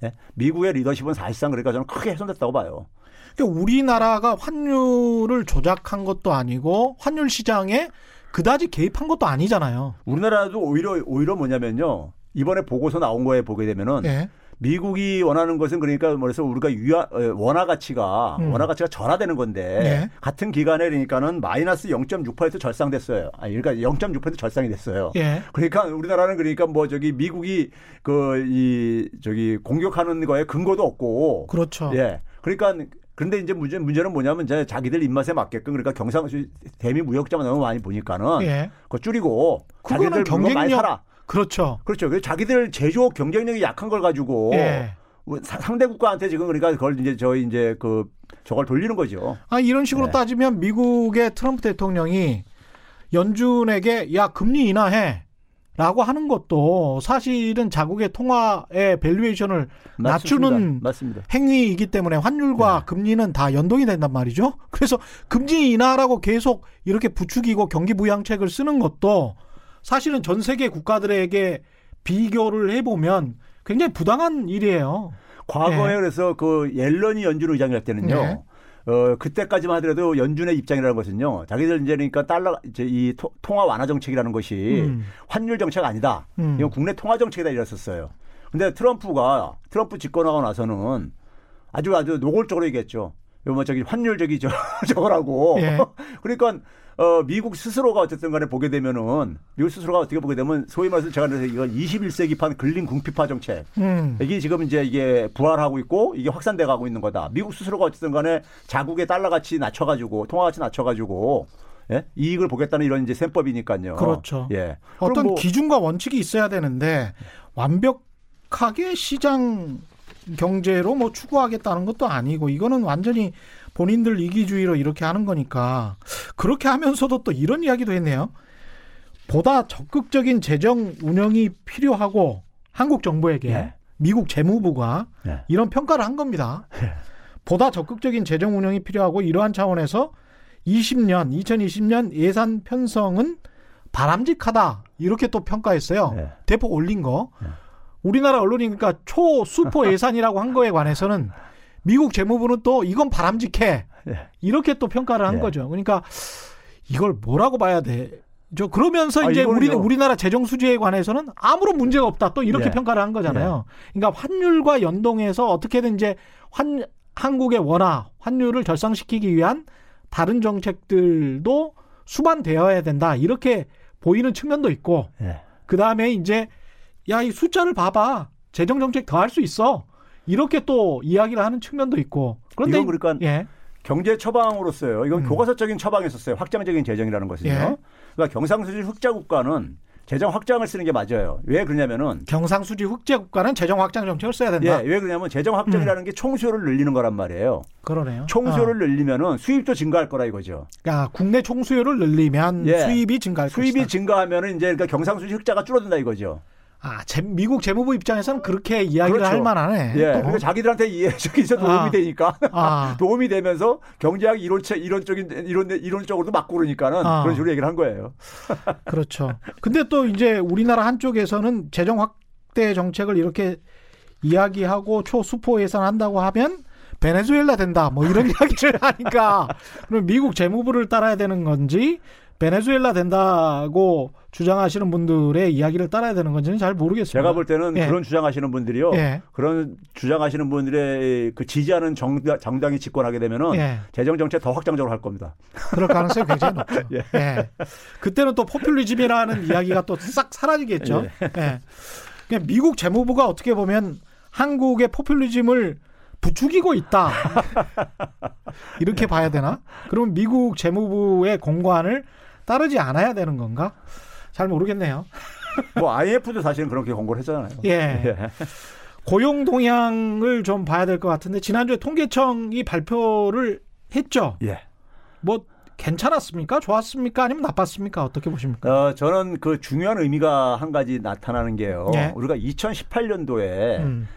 S3: 예? 미국의 리더십은 사실상 그러니까 저는 크게 훼손됐다고 봐요.
S1: 그러니까 우리나라가 환율을 조작한 것도 아니고 환율 시장에 그다지 개입한 것도 아니잖아요.
S3: 우리나라도 오히려 오히려 뭐냐면요. 이번에 보고서 나온 거에 보게 되면은
S1: 예.
S3: 미국이 원하는 것은 그러니까 뭐래서 우리가 유화 어, 원화 가치가
S1: 음.
S3: 원화 가치가 전화되는 건데
S1: 네.
S3: 같은 기간에 그러니까는 마이너스 0.6% 절상됐어요. 아니 그러니까 0.6% 절상이 됐어요.
S1: 예.
S3: 그러니까 우리나라는 그러니까 뭐 저기 미국이 그 이 저기 공격하는 거에 근거도 없고
S1: 그렇죠.
S3: 예. 그러니까 그런데 이제 문제 문제는 뭐냐면 이제 자기들 입맛에 맞게끔 그러니까 경상수 대미 무역자만 너무 많이 보니까는
S1: 예.
S3: 그거 줄이고 자기들 물건 많이
S1: 경쟁력-
S3: 사라.
S1: 그렇죠.
S3: 그렇죠. 자기들 제조업 경쟁력이 약한 걸 가지고
S1: 예.
S3: 뭐 사- 상대 국가한테 지금 그러니까 그걸 이제 저희 이제 그 저걸 돌리는 거죠.
S1: 아 이런 식으로
S3: 네.
S1: 따지면 미국의 트럼프 대통령이 연준에게 야 금리 인하해. 라고 하는 것도 사실은 자국의 통화의 valuation을 낮추는
S3: 맞습니다.
S1: 행위이기 때문에 환율과
S3: 네.
S1: 금리는 다 연동이 된단 말이죠. 그래서 금리 인하라고 계속 이렇게 부추기고 경기 부양책을 쓰는 것도 사실은 전 세계 국가들에게 비교를 해보면 굉장히 부당한 일이에요.
S3: 과거에
S1: 예.
S3: 그래서 그 옐런이 연준 의장이 할 때는요.
S1: 네.
S3: 어 그때까지만 하더라도 연준의 입장이라는 것은요. 자기들 이제 그러니까 달러 이제 이 토- 통화 완화 정책이라는 것이
S1: 음.
S3: 환율 정책 아니다.
S1: 음.
S3: 이건 국내 통화 정책이다 이랬었어요. 근데 트럼프가 트럼프 집권하고 나서는 아주 아주 노골적으로 얘기했죠. 요뭐 저기 환율 저기 저 저거라고.
S1: 예.
S3: 그러니까 어 미국 스스로가 어쨌든 간에 보게 되면은 미국 스스로가 어떻게 보게 되면 소위 말해서 제가 그래서 이거 21세기판 근린 궁핍화 정책
S1: 음.
S3: 이게 지금 이제 이게 부활하고 있고 이게 확산돼 가고 있는 거다. 미국 스스로가 어쨌든 간에 자국의 달러 가치 낮춰 가지고 통화 가치 낮춰 가지고 예? 이익을 보겠다는 이런 이제 셈법이니까요.
S1: 그렇죠.
S3: 예.
S1: 어떤
S3: 뭐
S1: 기준과 원칙이 있어야 되는데 완벽하게 시장 경제로 뭐 추구하겠다는 것도 아니고 이거는 완전히 본인들 이기주의로 이렇게 하는 거니까 그렇게 하면서도 또 이런 이야기도 했네요. 보다 적극적인 재정 운영이 필요하고 한국 정부에게
S3: 예.
S1: 미국 재무부가
S3: 예.
S1: 이런 평가를 한 겁니다. 보다 적극적인 재정 운영이 필요하고 이러한 차원에서 20년, 2020년 예산 편성은 바람직하다. 이렇게 또 평가했어요.
S3: 예.
S1: 대폭 올린 거. 우리나라 언론이니까 초수퍼 예산이라고 한 거에 관해서는 미국 재무부는 또 이건 바람직해.
S3: 예.
S1: 이렇게 또 평가를 한
S3: 예.
S1: 거죠. 그러니까 이걸 뭐라고 봐야 돼? 저 그러면서
S3: 아,
S1: 이제 우리. 우리나라 재정 수지에 관해서는 아무런 문제가 없다. 또 이렇게
S3: 예.
S1: 평가를 한 거잖아요. 그러니까 환율과 연동해서 어떻게든 이제 환 한국의 원화 환율을 절상시키기 위한 다른 정책들도 수반되어야 된다. 이렇게 보이는 측면도 있고
S3: 예.
S1: 그 다음에 이제 야 이 숫자를 봐봐 재정 정책 더 할 수 있어 이렇게 또 이야기를 하는 측면도 있고 그런데
S3: 이건 그러니까
S1: 예
S3: 경제 처방으로서요. 이건
S1: 음.
S3: 교과서적인 처방이었어요. 확장적인 재정이라는 것은요.
S1: 예.
S3: 그러니까 경상수지 흑자 국가는 재정 확장을 쓰는 게 맞아요. 왜 그러냐면은
S1: 경상수지 흑제 국가는 재정 확장 정책을 써야 된다.
S3: 예, 왜 그러냐면 재정 확장이라는 게 총수요를 늘리는 거란 말이에요.
S1: 그러네요.
S3: 총수요를
S1: 어.
S3: 늘리면은 수입도 증가할 거라 이거죠.
S1: 그러니까 국내 총수요를 늘리면
S3: 예.
S1: 수입이 증가할
S3: 수입이. 증가하면은 이제 그러니까 경상수지 흑자가 줄어든다 이거죠.
S1: 아, 재- 미국 재무부 입장에서는 그렇게 이야기를
S3: 그렇죠.
S1: 할 만하네.
S3: 예.
S1: 또.
S3: 그러니까 자기들한테 이해 저기서 도움이
S1: 아.
S3: 되니까
S1: 아,
S3: 도움이 되면서 경제학 이론체 이론적인 이론 이론적으로도 막 고르니까는
S1: 아.
S3: 그런 식으로 얘기를 한 거예요.
S1: 그렇죠. 근데 또 이제 우리나라 한쪽에서는 재정 확대 정책을 이렇게 이야기하고 초수포 예산한다고 하면 베네수엘라 된다. 뭐 이런 이야기를 하니까 그럼 미국 재무부를 따라야 되는 건지 베네수엘라 된다고 주장하시는 분들의 이야기를 따라야 되는 건지는 잘 모르겠습니다.
S3: 제가 볼 때는
S1: 예.
S3: 그런 주장하시는 분들이요.
S1: 예.
S3: 그런 주장하시는 분들의 그 지지하는 정당, 정당이 집권하게 되면은
S1: 예.
S3: 재정 정책 더 확장적으로 할 겁니다.
S1: 그럴 가능성이 굉장히 높죠.
S3: 예.
S1: 예. 그때는 또 포퓰리즘이라는 이야기가 또 싹 사라지겠죠. 예. 그냥 미국 재무부가 어떻게 보면 한국의 포퓰리즘을 부추기고 있다. 이렇게 봐야 되나? 그러면 미국 재무부의 공관을 따르지 않아야 되는 건가? 잘 모르겠네요.
S3: 뭐 IMF도 사실은 그렇게 공고를 했잖아요.
S1: 예. 고용 동향을 좀 봐야 될 것 같은데 지난주에 통계청이 발표를 했죠.
S3: 예.
S1: 뭐 괜찮았습니까? 좋았습니까? 아니면 나빴습니까? 어떻게 보십니까?
S3: 어, 저는 그 중요한 의미가 한 가지 나타나는 게요.
S1: 예.
S3: 우리가 2018년도에
S1: 음.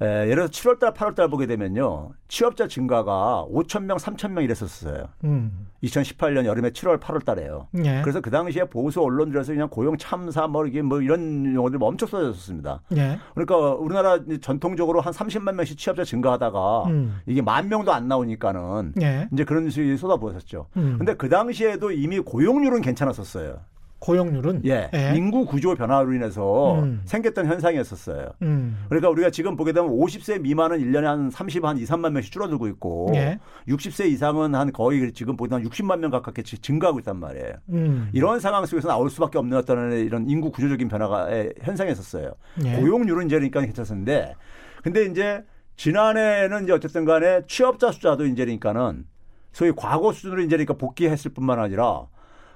S3: 에, 예를 들어서 7월달, 8월달 보게 되면요. 취업자 증가가 5천 명, 3천 명 이랬었어요.
S1: 음.
S3: 2018년 여름에 7월, 8월달에요.
S1: 예.
S3: 그래서 그 당시에 보수 언론들에서 그냥 고용 참사 뭐 이게 뭐 이런 용어들 엄청 써졌습니다.
S1: 예.
S3: 그러니까 우리나라 전통적으로 한 30만 명씩 취업자 증가하다가
S1: 음.
S3: 이게 만 명도 안 나오니까는
S1: 예.
S3: 이제 그런 식이 쏟아부었었죠.
S1: 음.
S3: 근데 그 당시에도 이미 고용률은 괜찮았었어요.
S1: 고용률은
S3: 예.
S1: 예.
S3: 인구 구조 변화로 인해서
S1: 음.
S3: 생겼던 현상이었었어요.
S1: 음.
S3: 그러니까 우리가 지금 보게 되면 50세 미만은 1년에 한 30, 한 2, 3만 명씩 줄어들고 있고
S1: 예.
S3: 60세 이상은 한 거의 지금 보게 되면 60만 명 가깝게 지- 증가하고 있단 말이에요.
S1: 음.
S3: 이런 상황 속에서 나올 수밖에 없는 어떤 이런 인구 구조적인 변화가 에, 현상이었었어요.
S1: 예.
S3: 고용률은 이제 그러니까 괜찮았는데 근데 이제 지난해는 이제 어쨌든 간에 취업자 숫자도 이제 그러니까는 소위 과거 수준으로 이제 그러니까 복귀했을 뿐만 아니라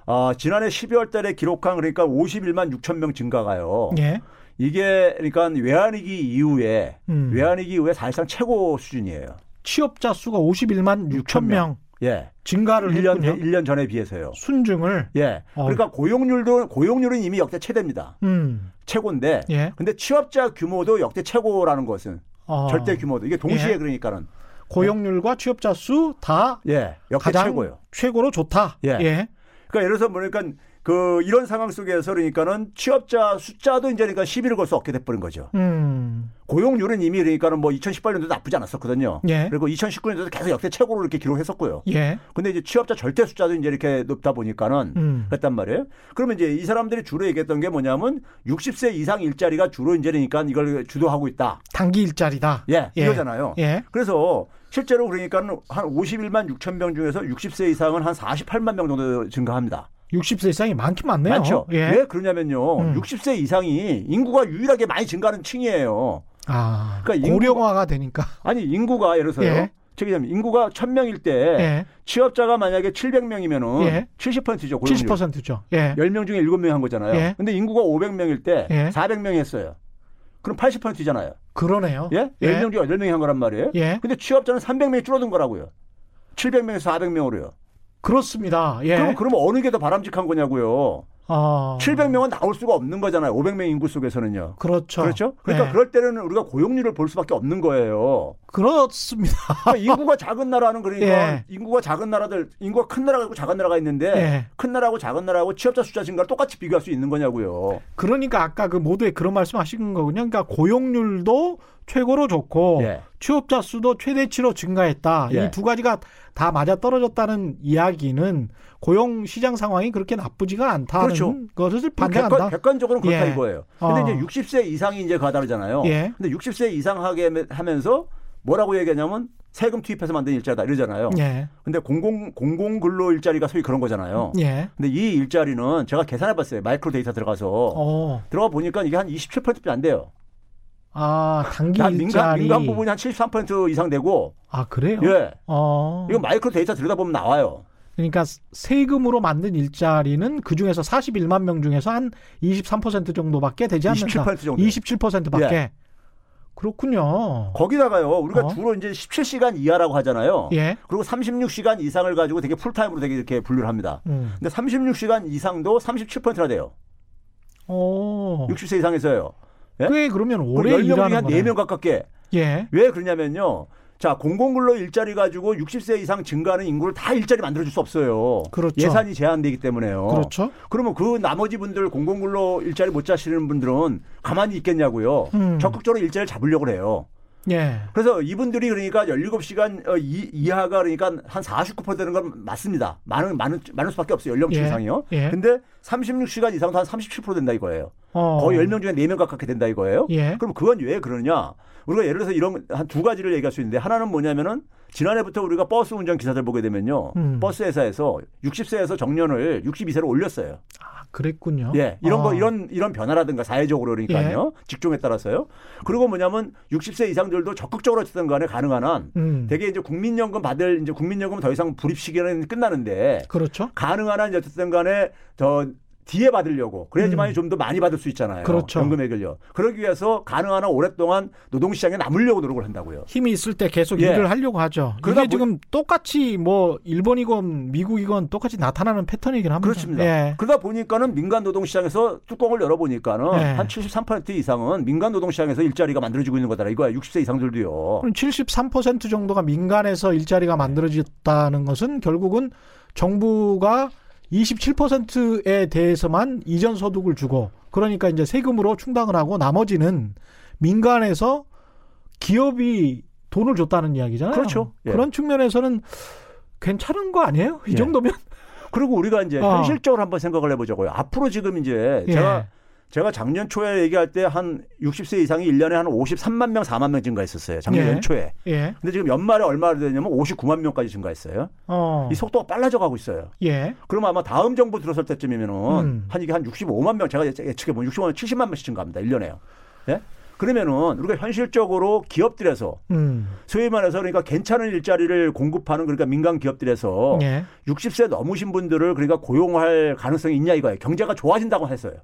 S3: 아, 지난해 12월 달에 기록한 그러니까 51만 6천 명 증가가요.
S1: 예.
S3: 이게 그러니까 외환위기 이후에
S1: 음.
S3: 외환위기 이후에 사실상 최고 수준이에요.
S1: 취업자 수가 51만 6천
S3: 6천
S1: 명
S3: 예.
S1: 증가를
S3: 1년,
S1: 했군요.
S3: 1년 전에 비해서요.
S1: 순증을
S3: 예.
S1: 어.
S3: 그러니까 고용률도 고용률은 이미 역대 최대입니다.
S1: 음.
S3: 최고인데
S1: 예.
S3: 근데 취업자 규모도 역대 최고라는 것은
S1: 어.
S3: 절대 규모도 이게 동시에
S1: 예.
S3: 그러니까는
S1: 고용률과 취업자 수 다
S3: 예 역대
S1: 가장
S3: 최고예요.
S1: 최고로 좋다.
S3: 예.
S1: 예.
S3: 그러니까 예를 들어서 뭐니까 그 이런 상황 속에서 그러니까는 취업자 숫자도 이제 그러니까 시비를 걸 수 없게 돼버린 거죠.
S1: 음.
S3: 고용률은 이미 그러니까는 뭐 2018년도도 나쁘지 않았었거든요.
S1: 예.
S3: 그리고 2019년도도 계속 역대 최고로 이렇게 기록했었고요.
S1: 예.
S3: 근데 이제 취업자 절대 숫자도 이제 이렇게 높다 보니까는
S1: 음.
S3: 그랬단 말이에요. 그러면 이제 이 사람들이 주로 얘기했던 게 뭐냐면 60세 이상 일자리가 주로 이제 그러니까 이걸 주도하고 있다.
S1: 단기 일자리다.
S3: 예,
S1: 예.
S3: 이거잖아요.
S1: 예.
S3: 그래서 실제로 그러니까는 한 51만 6천 명 중에서 60세 이상은 한 48만 명 정도 증가합니다.
S1: 60세 이상이 많긴 많네요.
S3: 많죠.
S1: 예.
S3: 왜 그러냐면요.
S1: 음.
S3: 60세 이상이 인구가 유일하게 많이 증가하는 층이에요.
S1: 아.
S3: 그러니까 인구가-
S1: 고령화가 되니까.
S3: 아니 인구가 예를 들어서요.
S1: 예.
S3: 저기 인구가 1000명일 때
S1: 예.
S3: 취업자가 만약에 700명이면은
S1: 예.
S3: 70%죠. 고용률.
S1: 70%죠. 예.
S3: 10명 중에 7명 한 거잖아요.
S1: 예.
S3: 근데 인구가 500명일 때
S1: 예.
S3: 400명이 했어요. 그럼 80%잖아요.
S1: 그러네요.
S3: 예? 10명 중에 8명이 한 거란 말이에요.
S1: 예.
S3: 근데 취업자는 300명이 줄어든 거라고요. 700명에서 400명으로요.
S1: 그렇습니다. 예.
S3: 그럼 그러면 어느 게 더 바람직한 거냐고요.
S1: 어.
S3: 700명은 나올 수가 없는 거잖아요. 500명 인구 속에서는요.
S1: 그렇죠.
S3: 그렇죠? 그러니까
S1: 예.
S3: 그럴 때는 우리가 고용률을 볼 수밖에 없는 거예요.
S1: 그렇습니다.
S3: 그러니까 인구가 작은 나라는 그러니까
S1: 예.
S3: 인구가 작은 나라들 인구가 큰 나라가 있고 작은 나라가 있는데
S1: 예.
S3: 큰 나라하고 작은 나라하고 취업자 숫자 증가를 똑같이 비교할 수 있는 거냐고요.
S1: 그러니까 아까 그 모두에 그런 말씀 하신 거군요. 그러니까 고용률도 최고로 좋고
S3: 예.
S1: 취업자 수도 최대치로 증가했다.
S3: 예.
S1: 이두 가지가 다 맞아 떨어졌다는 이야기는 고용 시장 상황이 그렇게 나쁘지가 않다는
S3: 그렇죠.
S1: 것을
S3: 객관,
S1: 반대한다.
S3: 객관 적으로 그렇다
S1: 예.
S3: 이거예요. 근데
S1: 어.
S3: 이제 60세 이상이 이제 가다르잖아요.
S1: 예.
S3: 근데 60세 이상 하게 하면서 뭐라고 얘기하냐면 세금 투입해서 만든 일자다 이러잖아요.
S1: 예.
S3: 근데 공공 공공 근로 일자리가 소위 그런 거잖아요.
S1: 예.
S3: 근데 이 일자리는 제가 계산해 봤어요. 마이크로 데이터 들어가서
S1: 어.
S3: 들어가 보니까 이게 한 27%밖에 안 돼요.
S1: 아, 단기
S3: 다 민간
S1: 일자리.
S3: 민간 부분이 한 73% 이상 되고
S1: 아, 그래요?
S3: 예.
S1: 어.
S3: 이거 micro data 들여다 보면 나와요.
S1: 그러니까 세금으로 만든 일자리는 그 중에서 41만 명 중에서 한 23% 정도밖에 되지 않는다.
S3: 27% 정도.
S1: 27%밖에.
S3: 예.
S1: 그렇군요.
S3: 거기다가요. 우리가
S1: 어?
S3: 주로 이제 17시간 이하라고 하잖아요.
S1: 예.
S3: 그리고 36시간 이상을 가지고 되게 풀타임으로 되게 이렇게 분류를 합니다.
S1: 음.
S3: 근데 36시간 이상도 37%나 돼요.
S1: 오.
S3: 60세 이상에서요. 예?
S1: 꽤 그러면
S3: 그리고
S1: 오래
S3: 10명 중에
S1: 일하는
S3: 한
S1: 거네.
S3: 4명 가깝게.
S1: 예.
S3: 왜 그러냐면요. 자, 공공근로 일자리 가지고 60세 이상 증가하는 인구를 다 일자리 만들어줄 수 없어요.
S1: 그렇죠.
S3: 예산이 제한되기 때문에요.
S1: 그렇죠.
S3: 그러면 그 나머지 분들 공공근로 일자리 못 자시는 분들은 가만히 있겠냐고요.
S1: 음.
S3: 적극적으로 일자리를 잡으려고 해요.
S1: 예.
S3: 그래서 이분들이 그러니까 17시간 어, 이, 이하가 그러니까 한 49% 되는 건 맞습니다. 많은 많은 많을 수밖에 없어요. 연령층
S1: 예.
S3: 이상이요.
S1: 예.
S3: 근데 36시간 이상도 한 37% 된다 이거예요.
S1: 어.
S3: 거의 10명 중에 4명 가깝게 된다 이거예요.
S1: 예.
S3: 그럼 그건 왜 그러냐? 우리가 예를 들어서 이런 한 두 가지를 얘기할 수 있는데 하나는 뭐냐면은 지난해부터 우리가 버스 운전 기사들 보게 되면요.
S1: 음.
S3: 버스 회사에서 60세에서 정년을 62세로 올렸어요.
S1: 아, 그랬군요.
S3: 예. 이런
S1: 어.
S3: 거 이런 이런 변화라든가 사회적으로 그러니까요.
S1: 예.
S3: 직종에 따라서요. 그리고 뭐냐면 60세 이상들도 적극적으로 어쨌든 간에 가능한 한
S1: 음.
S3: 되게 이제 국민연금 받을 이제 국민연금 더 이상 불입 시기는 끝나는데
S1: 그렇죠.
S3: 가능한 한 어쨌든 간에 저 뒤에 받으려고 그래야지만
S1: 음.
S3: 좀더 많이 받을 수 있잖아요.
S1: 그렇죠.
S3: 연금액을요. 그러기 위해서 가능한 한 오랫동안 노동시장에 남으려고 노력을 한다고요.
S1: 힘이 있을 때 계속
S3: 예.
S1: 일을 하려고 하죠.
S3: 그러다
S1: 이게 지금 똑같이 뭐 일본이건 미국이건 똑같이 나타나는 패턴이긴 합니다.
S3: 그렇습니다.
S1: 예.
S3: 그러다 보니까는 민간 노동시장에서 뚜껑을 열어보니까는
S1: 네.
S3: 한73% 이상은 민간 노동시장에서 일자리가 만들어지고 있는 거다. 이거야. 60세 이상들도요.
S1: 그럼 73% 정도가 민간에서 일자리가 만들어졌다는 것은 결국은 정부가 27%에 대해서만 이전 소득을 주고 그러니까 이제 세금으로 충당을 하고 나머지는 민간에서 기업이 돈을 줬다는 이야기잖아요.
S3: 그렇죠. 예.
S1: 그런 측면에서는 괜찮은 거 아니에요? 이
S3: 예.
S1: 정도면
S3: 그리고 우리가 이제
S1: 어.
S3: 현실적으로 한번 생각을 해보자고요. 앞으로 지금 이제
S1: 예.
S3: 제가 제가 작년 초에 얘기할 때 한 60세 이상이 1년에 한 53만 명, 4만 명 증가했었어요. 작년
S1: 예.
S3: 연초에.
S1: 예.
S3: 근데 지금 연말에 얼마나 되냐면 59만 명까지 증가했어요.
S1: 어.
S3: 이 속도가 빨라져 가고 있어요.
S1: 예.
S3: 그럼 아마 다음 정부 들어설 때쯤이면은
S1: 음.
S3: 한 이게 한 65만 명 제가 예측해 보면 65만 70만 명씩 증가합니다. 1년에요. 예? 그러면은 우리가 현실적으로 기업들에서
S1: 음.
S3: 소위 말해서 그러니까 괜찮은 일자리를 공급하는 그러니까 민간 기업들에서
S1: 예.
S3: 60세 넘으신 분들을 그러니까 고용할 가능성이 있냐 이거예요. 경제가 좋아진다고 했어요.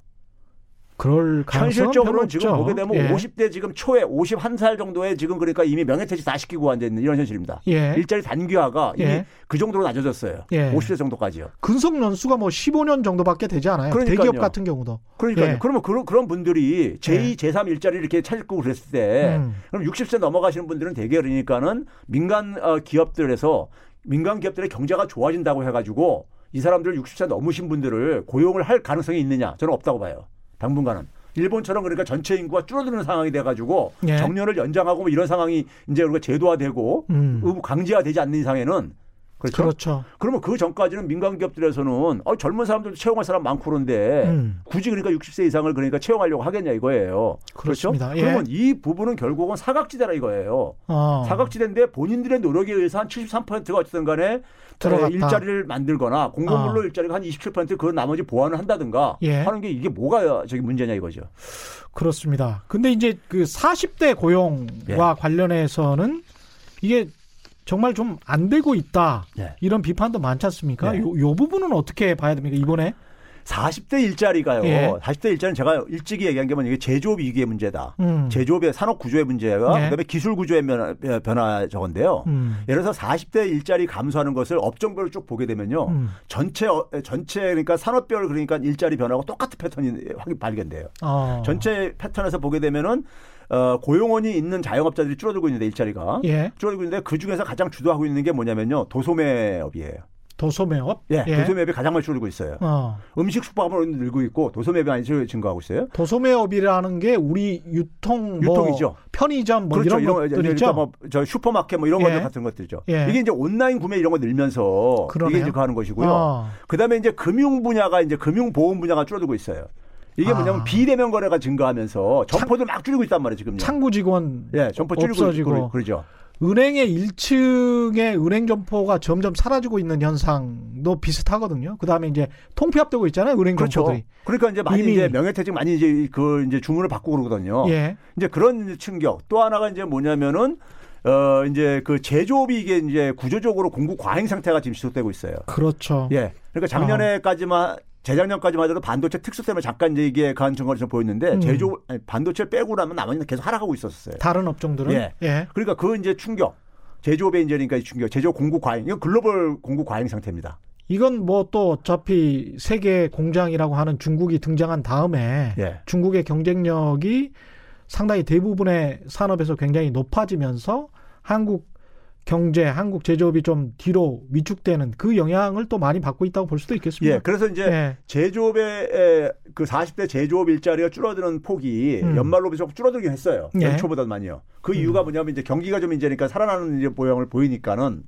S1: 그럴 별로
S3: 지금. 보게 되면
S1: 예.
S3: 50대 지금 초에 51살 정도에 지금 그러니까 이미 명예퇴직 다 시키고 앉아 있는 이런 현실입니다.
S1: 예.
S3: 일자리 단기화가 이미
S1: 예.
S3: 그 정도로 낮아졌어요.
S1: 예.
S3: 50세 정도까지요.
S1: 근속 연수가 뭐 15년 정도밖에 되지 않아요.
S3: 그러니까요.
S1: 대기업 같은 경우도.
S3: 그러니까요.
S1: 예.
S3: 그러면 그런, 그런 분들이 제2,
S1: 예.
S3: 제3 일자리를 이렇게 찾고 그랬을 때
S1: 음.
S3: 그럼 60세 넘어가시는 분들은 대개 그러니까는 민간 어, 기업들에서 민간 기업들의 경제가 좋아진다고 해가지고 이 사람들 60세 넘으신 분들을 고용을 할 가능성이 있느냐? 저는 없다고 봐요. 당분간은. 일본처럼 그러니까 전체 인구가 줄어드는 상황이 돼가지고
S1: 예.
S3: 정년을 연장하고 뭐 이런 상황이 이제 우리가 제도화되고
S1: 음.
S3: 의무 강제화되지 않는 이상에는 그렇죠.
S1: 그렇죠.
S3: 그러면 그 전까지는 민간 기업들에서는 어, 젊은 사람들도 채용할 사람 많고 그런데
S1: 음.
S3: 굳이 그러니까 60세 이상을 그러니까 채용하려고 하겠냐 이거예요.
S1: 그렇습니다.
S3: 그렇죠?
S1: 예.
S3: 그러면 이 부분은 결국은 사각지대라 이거예요.
S1: 어.
S3: 사각지대인데 본인들의 노력에 의해서 한 73%가 어쨌든 간에
S1: 들어갔다.
S3: 일자리를 만들거나 공공근로
S1: 아.
S3: 일자리가 한 27%그 나머지 보완을 한다든가
S1: 예.
S3: 하는 게 이게 뭐가 저기 문제냐 이거죠.
S1: 그렇습니다. 근데 이제 그 40대 고용과
S3: 예.
S1: 관련해서는 이게 정말 좀 안 되고 있다.
S3: 예.
S1: 이런 비판도 많지 않습니까?
S3: 예.
S1: 요, 요 부분은 어떻게 봐야 됩니까? 이번에
S3: 40대 일자리가요.
S1: 예.
S3: 40대 일자리는 제가 일찍이 얘기한 게 뭐냐 이게 제조업 위기의 문제다.
S1: 음.
S3: 제조업의 산업 구조의 문제가
S1: 예.
S3: 그다음에 기술 구조의 변화, 변화 저건데요.
S1: 음.
S3: 예를 들어서 40대 일자리 감소하는 것을 업종별로 쭉 보게 되면요.
S1: 음.
S3: 전체 어, 전체 그러니까 산업별 그러니까 일자리 변화하고 똑같은 패턴이 확 발견돼요.
S1: 어.
S3: 전체 패턴에서 보게 되면은 어, 고용원이 있는 자영업자들이 줄어들고 있는데 일자리가
S1: 예.
S3: 줄어들고 있는데 그 중에서 가장 주도하고 있는 게 뭐냐면요 도소매업이에요.
S1: 도소매업.
S3: 예, 도소매업이 가장 많이 줄어들고 있어요.
S1: 어.
S3: 음식 숙박업은 늘고 있고 도소매업이 많이 증가하고 있어요.
S1: 도소매업이라는 게 우리 유통 뭐
S3: 유통이죠.
S1: 편의점 뭐
S3: 그렇죠.
S1: 이런
S3: 이런
S1: 것들
S3: 거,
S1: 있죠.
S3: 그러니까 뭐저 슈퍼마켓 뭐 이런
S1: 예.
S3: 것들 같은 것들이죠.
S1: 예.
S3: 이게 이제 온라인 구매 이런 거 늘면서
S1: 그러네요.
S3: 이게 이제 가는 것이고요.
S1: 어.
S3: 그다음에 이제 금융 분야가 이제 금융 보험 분야가 줄어들고 있어요. 이게
S1: 아.
S3: 뭐냐면 비대면 거래가 증가하면서 점포들 막 줄이고 있단 말이에요, 지금요.
S1: 창구 직원
S3: 예, 점포 줄이고
S1: 없어지고
S3: 그러죠.
S1: 은행의 1층에 은행 점포가 점점 사라지고 있는 현상도 비슷하거든요. 그다음에 이제 통폐합되고 있잖아요. 은행
S3: 그렇죠.
S1: 점포들이.
S3: 그러니까 이제 많이 이제 명예퇴직 많이 이제 그 이제 주문을 받고 그러거든요.
S1: 예.
S3: 이제 그런 충격. 또 하나가 이제 뭐냐면은 어 이제 그 제조업이 이게 이제 구조적으로 공급 과잉 상태가 지금 지속되고 있어요.
S1: 그렇죠.
S3: 예. 그러니까 작년에까지만 재작년까지만 해도 반도체 특수 때문에 잠깐 이제 이게 간 증거를 좀 보였는데
S1: 음.
S3: 제조 아니, 반도체 빼고 나면 나머지는 계속 하락하고 있었어요.
S1: 다른 업종들은
S3: 예.
S1: 예.
S3: 그러니까 그 이제 충격. 제조업의 이 충격, 제조 공급 과잉, 이건 글로벌 공급 과잉 상태입니다.
S1: 이건 뭐 또 어차피 세계 공장이라고 하는 중국이 등장한 다음에
S3: 예.
S1: 중국의 경쟁력이 상당히 대부분의 산업에서 굉장히 높아지면서 한국 경제, 한국 제조업이 좀 뒤로 위축되는 그 영향을 또 많이 받고 있다고 볼 수도 있겠습니다.
S3: 예. 그래서 이제
S1: 예.
S3: 제조업의 에, 그 40대 제조업 일자리가 줄어드는 폭이
S1: 음.
S3: 연말로 비해서 줄어들긴 했어요.
S1: 예.
S3: 연초보다 많이요. 그
S1: 음.
S3: 이유가 뭐냐면 이제 경기가 좀 이제 그러니까 살아나는 이제 모양을 보이니까는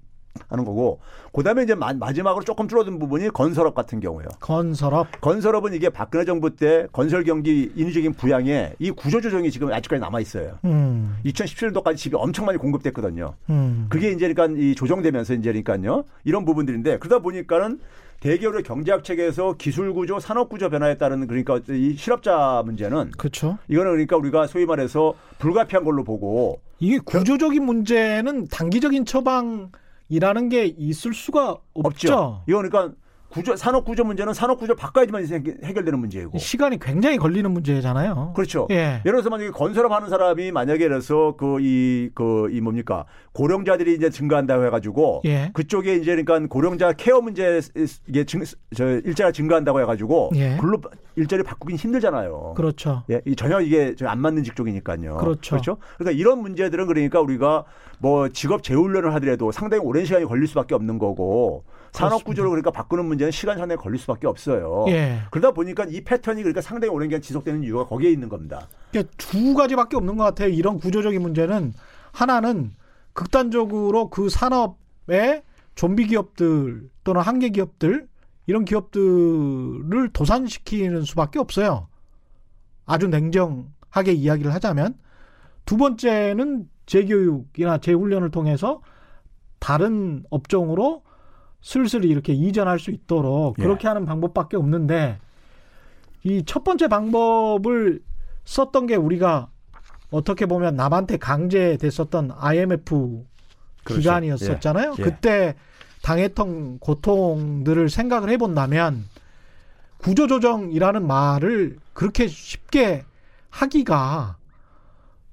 S3: 하는 거고 그다음에 이제 마, 마지막으로 조금 줄어든 부분이 건설업 같은 경우요.
S1: 건설업
S3: 건설업은 이게 박근혜 정부 때 건설 경기 인위적인 부양에 이 구조 조정이 지금 아직까지 남아 있어요.
S1: 음.
S3: 2017년도까지 집이 엄청 많이 공급됐거든요.
S1: 음.
S3: 그게 이제 그러니까 이 조정되면서 이제 그러니까요. 이런 부분들인데 그러다 보니까는 대기업의 경제학 체계에서 기술 구조, 산업 구조 변화에 따른 그러니까 이 실업자 문제는
S1: 그렇죠.
S3: 이거는 그러니까 우리가 소위 말해서 불가피한 걸로 보고
S1: 이게 구조적인 문제는 단기적인 처방 이라는 게 있을 수가 없죠.
S3: 없죠. 이거 그러니까 구조 산업 구조 문제는 산업 구조를 바꿔야지만 해결되는 문제이고.
S1: 시간이 굉장히 걸리는 문제잖아요.
S3: 그렇죠.
S1: 예.
S3: 예를 들어서 만약에 건설업 하는 사람이 만약에 그래서 그이그이 뭡니까 고령자들이 이제 증가한다고 해가지고
S1: 예.
S3: 그쪽에 이제 그러니까 고령자 케어 문제 이게 증, 저 일자가 증가한다고 해가지고
S1: 예.
S3: 글로 일자리 바꾸긴 힘들잖아요.
S1: 그렇죠.
S3: 예, 이 전혀 이게 안 맞는 직종이니까요.
S1: 그렇죠.
S3: 그렇죠. 그러니까 이런 문제들은 그러니까 우리가 뭐 직업 재훈련을 하더라도 상당히 오랜 시간이 걸릴 수밖에 없는 거고 산업 구조를 그러니까 바꾸는 문제는 시간 상당히 걸릴 수밖에 없어요.
S1: 예.
S3: 그러다 보니까 이 패턴이 그러니까 상당히 오랜 기간 지속되는 이유가 거기에 있는 겁니다.
S1: 그러니까 두 가지밖에 없는 것 같아요. 이런 구조적인 문제는 하나는 극단적으로 그 산업의 좀비 기업들 또는 한계 기업들 이런 기업들을 도산시키는 수밖에 없어요. 아주 냉정하게 이야기를 하자면 두 번째는 재교육이나 재훈련을 통해서 다른 업종으로 슬슬 이렇게 이전할 수 있도록
S3: 예.
S1: 그렇게 하는 방법밖에 없는데 이 첫 번째 방법을 썼던 게 우리가 어떻게 보면 남한테 강제됐었던 IMF
S3: 그렇죠.
S1: 기간이었었잖아요.
S3: 예. 예.
S1: 그때 당했던 고통들을 생각을 해본다면 구조조정이라는 말을 그렇게 쉽게 하기가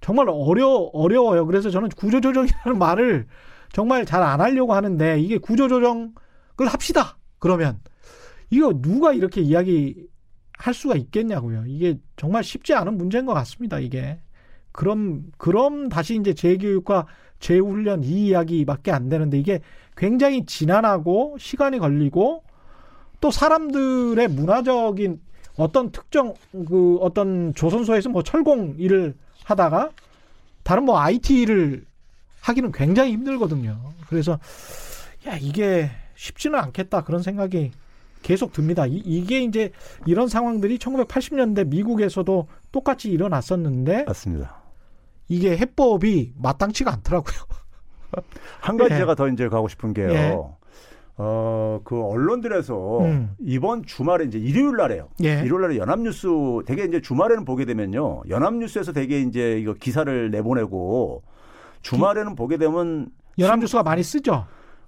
S1: 정말 어려 어려워요. 그래서 저는 구조조정이라는 말을 정말 잘 안 하려고 하는데 이게 구조조정을 합시다. 그러면 이거 누가 이렇게 이야기 할 수가 있겠냐고요. 이게 정말 쉽지 않은 문제인 것 같습니다. 이게 그럼 그럼 다시 이제 재교육과 재훈련 이 이야기밖에 안 되는데 이게 굉장히 지난하고 시간이 걸리고 또 사람들의 문화적인 어떤 특정 그 어떤 조선소에서 뭐 철공 일을 하다가 다른 뭐 IT를 하기는 굉장히 힘들거든요. 그래서 야 이게 쉽지는 않겠다 그런 생각이 계속 듭니다. 이, 게 이제 이런 상황들이 1980년대 미국에서도 똑같이 일어났었는데
S3: 맞습니다.
S1: 이게 해법이 마땅치가 않더라고요.
S3: 한 가지
S1: 예.
S3: 제가 더 이제 가고 싶은 게요.
S1: 예.
S3: 어, 그 언론들에서
S1: 음.
S3: 이번 주말에 이제 일요일 날에요.
S1: 예.
S3: 일요일 날에 연합뉴스 되게 이제 주말에는 보게 되면요. 연합뉴스에서 되게 이제 이거 기사를 내보내고 주말에는 보게 되면
S1: 연합뉴스가 많이 쓰죠.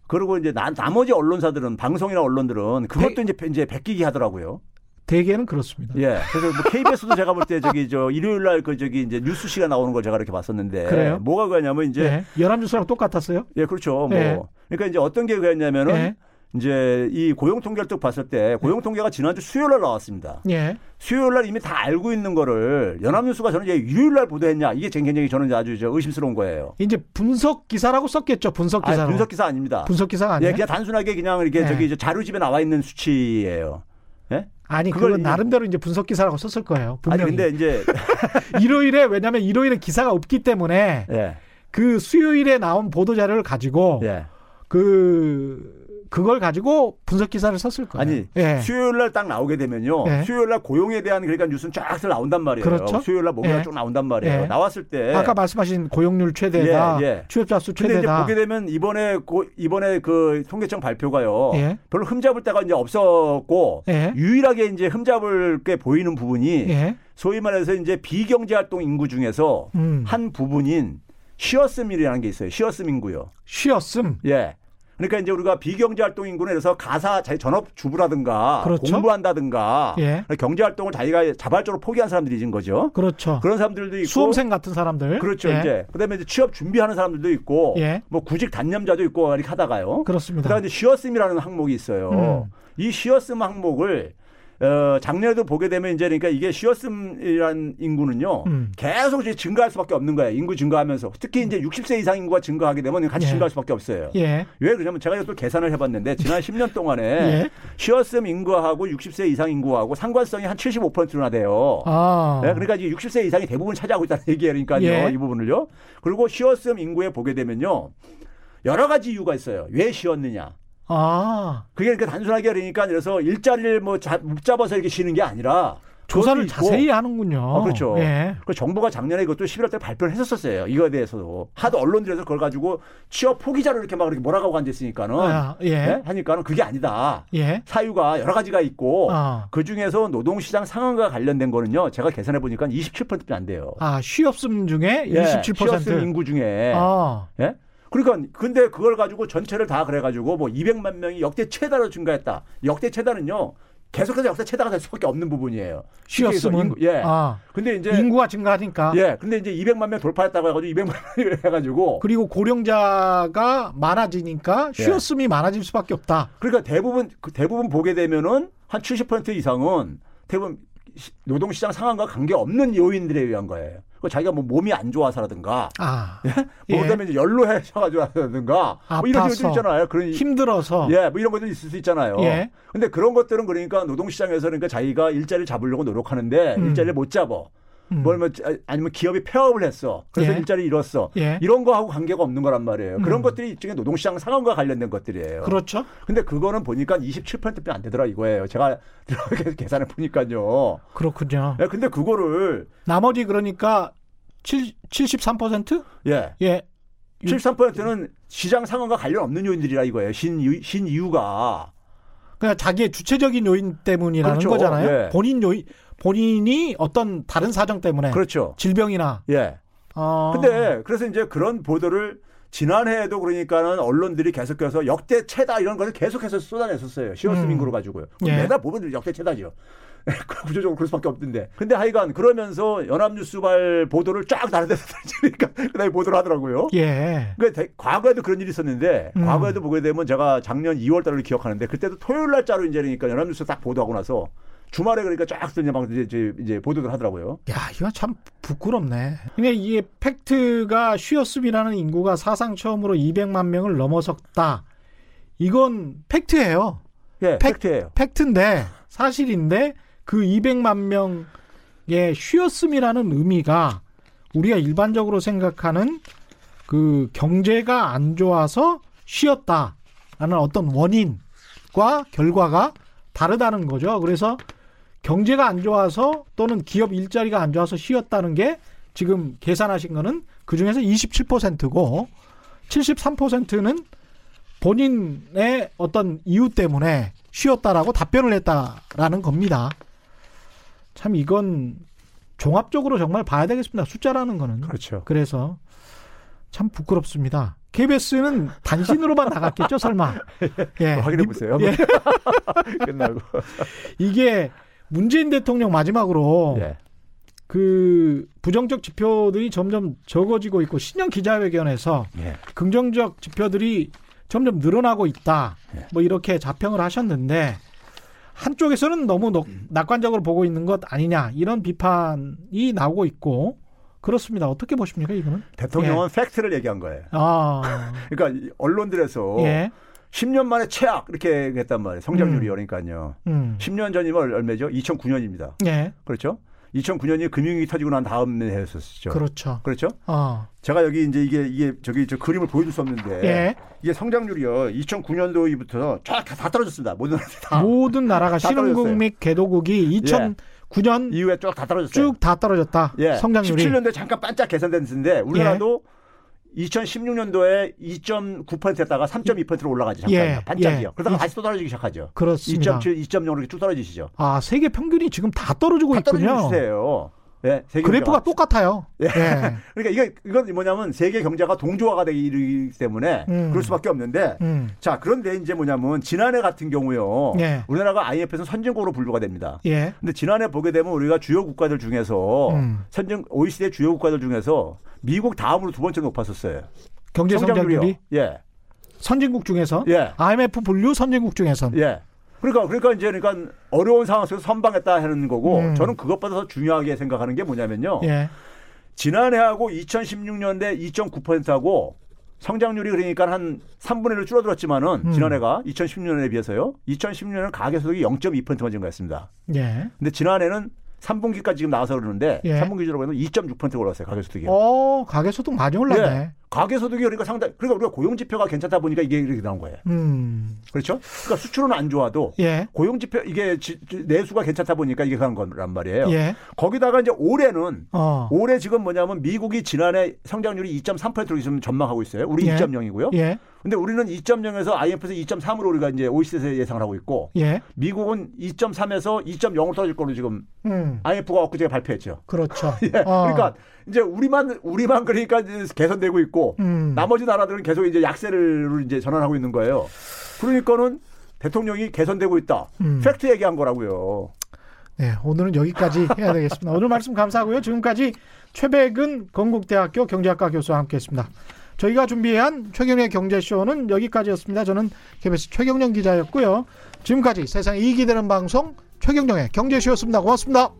S3: 그리고 이제 나, 나머지 언론사들은 방송이나 언론들은 그것도
S1: 배-
S3: 이제 이제 베끼기 하더라고요.
S1: 대개는 그렇습니다.
S3: 예. 그래서 뭐 KBS도 제가 볼 때 저기 저 일요일 날 그 저기 이제 뉴스 시가 나오는 걸 제가 이렇게 봤었는데
S1: 그래요?
S3: 뭐가 그랬냐면 이제
S1: 예. 연합뉴스랑 똑같았어요.
S3: 예, 그렇죠. 뭐
S1: 예.
S3: 그러니까 이제 어떤 게 그랬냐면은
S1: 예.
S3: 이제 이 고용 통계를 딱 봤을 때 고용 통계가 지난주 수요일 날 나왔습니다.
S1: 예.
S3: 수요일 날 이미 다 알고 있는 거를 연합뉴스가 저는 이제 일요일 날 보도했냐 이게 제 굉장히 저는 아주 저 의심스러운 거예요.
S1: 이제 분석 기사라고 썼겠죠. 분석
S3: 아,
S1: 기사로.
S3: 분석 기사 아닙니다.
S1: 분석 기사가 아니에요.
S3: 예, 그냥 단순하게 그냥 이렇게
S1: 예.
S3: 저기 이제 자료집에 나와 있는 수치예요. 예?
S1: 아니
S3: 그걸
S1: 그건 나름대로 이제 분석 기사라고 썼을 거예요.
S3: 아니
S1: 분명히.
S3: 근데 이제
S1: 일요일에 왜냐하면 일요일에 기사가 없기 때문에
S3: 예.
S1: 그 수요일에 나온 보도 자료를 가지고
S3: 예.
S1: 그 그걸 가지고 분석 기사를 썼을 거예요.
S3: 아니
S1: 예.
S3: 수요일 날 딱 나오게 되면요.
S1: 예.
S3: 수요일 날 고용에 대한 그러니까 뉴스는 쫙 나온단 말이에요.
S1: 그렇죠.
S3: 수요일 날 목요일
S1: 예.
S3: 날쭉 나온단 말이에요.
S1: 예.
S3: 나왔을 때
S1: 아까 말씀하신 고용률 최대다,
S3: 예, 예.
S1: 취업자 수
S3: 근데 이제
S1: 최대다.
S3: 보게 되면 이번에 고, 이번에 그 통계청 발표가요.
S1: 예.
S3: 별로 흠잡을 데가 이제 없었고
S1: 예.
S3: 유일하게 이제 흠잡을 게 보이는 부분이
S1: 예.
S3: 소위 말해서 이제 비경제 활동 인구 중에서
S1: 음.
S3: 한 부분인 쉬었음이라는 게 있어요. 쉬었음 인구요.
S1: 쉬었음.
S3: 예. 그러니까 이제 우리가 비경제 활동 인구는 그래서 가사 자- 전업 주부라든가
S1: 그렇죠.
S3: 공부한다든가
S1: 예.
S3: 경제 활동을 자기가 자발적으로 포기한 사람들이 진 거죠.
S1: 그렇죠.
S3: 그런 사람들도 있고
S1: 수험생 같은 사람들.
S3: 그렇죠.
S1: 예.
S3: 이제 그다음에 이제 취업 준비하는 사람들도 있고
S1: 예.
S3: 뭐 구직 단념자도 있고 이렇게 하다가요.
S1: 그렇습니다.
S3: 그다음에 이제 쉬었음이라는 항목이 있어요.
S1: 음.
S3: 이 쉬었음 항목을 어, 작년에도 보게 되면 이제 그러니까 이게 쉬었음이라는 인구는요.
S1: 음.
S3: 계속 이제 증가할 수밖에 없는 거예요. 인구 증가하면서 특히 이제 60세 이상 인구가 증가하게 되면 같이
S1: 예.
S3: 증가할 수밖에 없어요.
S1: 예.
S3: 왜 그러냐면 제가 또 계산을 해봤는데 지난 10년 동안에
S1: 예.
S3: 쉬었음 인구하고 60세 이상 인구하고 상관성이 한 75%나 돼요.
S1: 아.
S3: 네, 그러니까 이제 60세 이상이 대부분 차지하고 있다는 얘기예요. 그러니까요.
S1: 예.
S3: 이 부분을요. 그리고 쉬었음 인구에 보게 되면요. 여러 가지 이유가 있어요. 왜 쉬었느냐.
S1: 아.
S3: 그게 그러니까 단순하게 그러니까 그래서 일자리를 뭐 잡아서 이렇게 쉬는 게 아니라
S1: 조사를 자세히 하는군요.
S3: 어, 그렇죠.
S1: 예.
S3: 그 정부가 작년에 이것도 11월 때 발표를 했었어요. 이거에 대해서도. 하도 언론들에서 그걸 가지고 취업 포기자를 이렇게 막 이렇게 몰아가고 앉아있으니까는.
S1: 아, 예.
S3: 네? 하니까는 그게 아니다.
S1: 예.
S3: 사유가 여러 가지가 있고
S1: 아.
S3: 그 중에서 노동시장 상황과 관련된 거는요. 제가 계산해 보니까 27%도 안 돼요.
S1: 아, 쉬없음 중에
S3: 예,
S1: 27%.
S3: 쉬었음 인구 중에.
S1: 아.
S3: 예? 그러니까 근데 그걸 가지고 전체를 다 그래가지고 뭐 200만 명이 역대 최다로 증가했다. 역대 최다는요. 계속해서 역대 최다가 될 수밖에 없는 부분이에요.
S1: 쉬었으면
S3: 인구, 예.
S1: 아,
S3: 근데 이제
S1: 인구가 증가하니까
S3: 예. 근데 이제 200만 명 돌파했다고 해가지고 200만 명이 해가지고
S1: 그리고 고령자가 많아지니까
S3: 예.
S1: 쉬었음이 많아질 수밖에 없다.
S3: 그러니까 대부분 그 대부분 보게 되면은 한 70% 이상은 대부분 시- 노동시장 상황과 관계 없는 요인들에 의한 거예요. 그 자기가 뭐 몸이 안 좋아서라든가,
S1: 아,
S3: 뭐
S1: 예.
S3: 그다음에 이제 연로해서가지고라든가 뭐 이런. 것들 있잖아요. 그런
S1: 힘들어서
S3: 예, 뭐 이런 것들 있을 수 있잖아요.
S1: 예.
S3: 근데 그런 것들은 그러니까 노동시장에서 그러니까 자기가 일자리를 잡으려고 노력하는데
S1: 음.
S3: 일자리를 못 잡어.
S1: 음.
S3: 뭐 아니면, 아니면 기업이 폐업을 했어. 그래서
S1: 예.
S3: 일자리 잃었어.
S1: 예.
S3: 이런 거하고 관계가 없는 거란 말이에요.
S1: 음.
S3: 그런 것들이 일종의 노동시장 상황과 관련된 것들이에요.
S1: 그렇죠.
S3: 근데 그거는 보니까 27%밖에 안 되더라 이거예요. 제가 계산해 보니까요.
S1: 그렇군요.
S3: 예, 근데 그거를
S1: 나머지 그러니까 7, 73%?
S3: 예.
S1: 예.
S3: 73%는 시장 상황과 관련 없는 요인들이라 이거예요. 신, 이유- 신 이유가.
S1: 그냥 자기의 주체적인 요인 때문이라는
S3: 그렇죠.
S1: 거잖아요.
S3: 예.
S1: 본인 요인 본인이 어떤 다른 사정 때문에
S3: 그렇죠.
S1: 질병이나
S3: 예.
S1: 어
S3: 근데 그래서 이제 그런 보도를 지난해에도 그러니까는 언론들이 계속해서 역대 최다 이런 것을 계속해서 쏟아냈었어요. 시어스
S1: 음.
S3: 가지고요.
S1: 예.
S3: 매달 보면 역대 최다죠. 구조적으로 그럴 수밖에 없는데. 근데 하여간 그러면서 연합뉴스발 보도를 쫙 다른 데서 던지니까 그다음에 보도를 하더라고요.
S1: 예.
S3: 그러니까 대- 과거에도 그런 일이 있었는데
S1: 음.
S3: 과거에도 보게 되면 제가 작년 2월 달을 기억하는데 그때도 토요일 날짜로 이제 그러니까 연합뉴스 딱 보도하고 나서 주말에 그러니까 쫙 이제 막 이제, 이제, 이제 보도를 하더라고요.
S1: 야, 이거 참 부끄럽네. 근데 이게 팩트가 쉬었음이라는 인구가 사상 처음으로 200만 명을 넘어섰다. 이건 팩트예요.
S3: 예,
S1: 팩-
S3: 팩트예요.
S1: 팩트인데 사실인데 그 200만 명의 쉬었음이라는 의미가 우리가 일반적으로 생각하는 그 경제가 안 좋아서 쉬었다라는 어떤 원인과 결과가 다르다는 거죠. 그래서 경제가 안 좋아서 또는 기업 일자리가 안 좋아서 쉬었다는 게 지금 계산하신 거는 그 중에서 27%고 73%는 본인의 어떤 이유 때문에 쉬었다라고 답변을 했다라는 겁니다. 참 이건 종합적으로 정말 봐야 되겠습니다. 숫자라는 거는.
S3: 그렇죠.
S1: 그래서 참 부끄럽습니다. KBS는 단신으로만 나갔겠죠, 설마. 예.
S3: 확인해 보세요.
S1: 예.
S3: 끝나고.
S1: 이게 문재인 대통령 마지막으로
S3: 예.
S1: 그 부정적 지표들이 점점 적어지고 있고 신년 기자회견에서
S3: 예.
S1: 긍정적 지표들이 점점 늘어나고 있다.
S3: 예.
S1: 뭐 이렇게 자평을 하셨는데 한쪽에서는 너무 낙- 낙관적으로 보고 있는 것 아니냐 이런 비판이 나오고 있고 그렇습니다. 어떻게 보십니까 이거는?
S3: 대통령은 팩트를 얘기한 거예요.
S1: 아,
S3: 그러니까 이 언론들에서
S1: 예,
S3: 10년 만에 최악 이렇게 했단 말이에요. 성장률이
S1: 음.
S3: 그러니까요.
S1: 음,
S3: 10년 전이면 얼마죠? 2009년입니다.
S1: 예,
S3: 그렇죠? 2009년이 금융위기 터지고 난 다음에 했었죠.
S1: 그렇죠.
S3: 그렇죠?
S1: 어,
S3: 제가 여기 이제 이게 이게 저기 저 그림을 보여줄 수 없는데
S1: 예,
S3: 이게 성장률이요. 2009년도부터 쫙다 떨어졌습니다. 모든 나라들 다
S1: 모든 나라가
S3: 다
S1: 신흥국
S3: 떨어졌어요.
S1: 및 개도국이 2009년
S3: 이후에 쭉 다 떨어졌어요.
S1: 쭉 다 떨어졌다.
S3: 예.
S1: 성장률이
S3: 17년도에 잠깐 반짝 개선됐는데 우리나라도 2016년도에 2.9%였다가 3.2%로 올라가지 잠깐
S1: 예,
S3: 반짝이요.
S1: 예.
S3: 그러다가
S1: 이-
S3: 다시 또 떨어지기 시작하죠.
S1: 그렇습니다.
S3: 2.7, 2.0으로 이렇게 쭉 떨어지시죠.
S1: 아 세계 평균이 지금 다 떨어지고
S3: 다 떨어지는
S1: 있군요.
S3: 시대예요. 예, 세계
S1: 그래프가
S3: 경제가.
S1: 똑같아요.
S3: 예.
S1: 예.
S3: 그러니까 이게 이건 뭐냐면 세계 경제가 동조화가 되기 때문에
S1: 음.
S3: 그럴 수밖에 없는데
S1: 음.
S3: 자 그런데 이제 뭐냐면 지난해 같은 경우요.
S1: 예.
S3: 우리나라가 IMF에서 선진국으로 분류가 됩니다.
S1: 예.
S3: 근데 지난해 보게 되면 우리가 주요 국가들 중에서
S1: 음.
S3: 선진 OECD 주요 국가들 중에서 미국 다음으로 두 번째 높았었어요.
S1: 경제.
S3: 성장률이 예.
S1: 선진국 중에서
S3: 예.
S1: IMF 분류 선진국 중에선
S3: 예. 그러니까 그러니까 이제 그러니까 어려운 상황 속에서 선방했다 하는 거고
S1: 음.
S3: 저는 그것보다 더 중요하게 생각하는 게 뭐냐면요.
S1: 예.
S3: 지난해하고 2016년대 2.9%하고 성장률이 그러니까 한 3분의 1로 줄어들었지만은
S1: 음.
S3: 지난해가 2016년에 비해서요. 2016년은 가계소득이 0.2%만 증가했습니다.
S1: 예.
S3: 근데 지난해는 3분기까지 지금 나와서 그러는데
S1: 예.
S3: 3분기 기준으로 보면 2.6%가 올랐어요. 가계소득이.
S1: 어, 가계소득 많이 올랐네.
S3: 예. 가계소득이 그러니까 상당 그러니까 우리가 고용 지표가 괜찮다 보니까 이게 이렇게 나온 거예요.
S1: 음.
S3: 그렇죠? 그러니까 수출은 안 좋아도
S1: 예.
S3: 고용 지표 이게 지- 지- 내수가 괜찮다 보니까 이게 그런 거란 말이에요.
S1: 예.
S3: 거기다가 이제 올해는
S1: 어.
S3: 올해 지금 뭐냐면 미국이 지난해 성장률이 2.3%로 지금 전망하고 있어요. 우리
S1: 예.
S3: 2.0이고요.
S1: 예.
S3: 근데 우리는 2.0에서 IMF에서 2.3으로 우리가 이제 OECD에서 예상을 하고 있고
S1: 예.
S3: 미국은 2.3에서 2.0으로 떨어질 걸로 지금
S1: 음.
S3: IMF가 엊그제 발표했죠.
S1: 그렇죠.
S3: 예.
S1: 어.
S3: 그러니까 이제 우리만 우리만 그러니까 개선되고 있고
S1: 음.
S3: 나머지 나라들은 계속 이제 약세를 이제 전환하고 있는 거예요. 그러니까는 대통령이 개선되고 있다.
S1: 음.
S3: 팩트 얘기한 거라고요.
S1: 네, 오늘은 여기까지 해야 되겠습니다. 오늘 말씀 감사하고요. 지금까지 최백은 건국대학교 경제학과 교수와 함께했습니다. 저희가 준비한 최경련의 경제쇼는 여기까지였습니다. 저는 KBS 최경련 기자였고요. 지금까지 세상에 이익이 되는 방송 최경련의 경제쇼였습니다. 고맙습니다.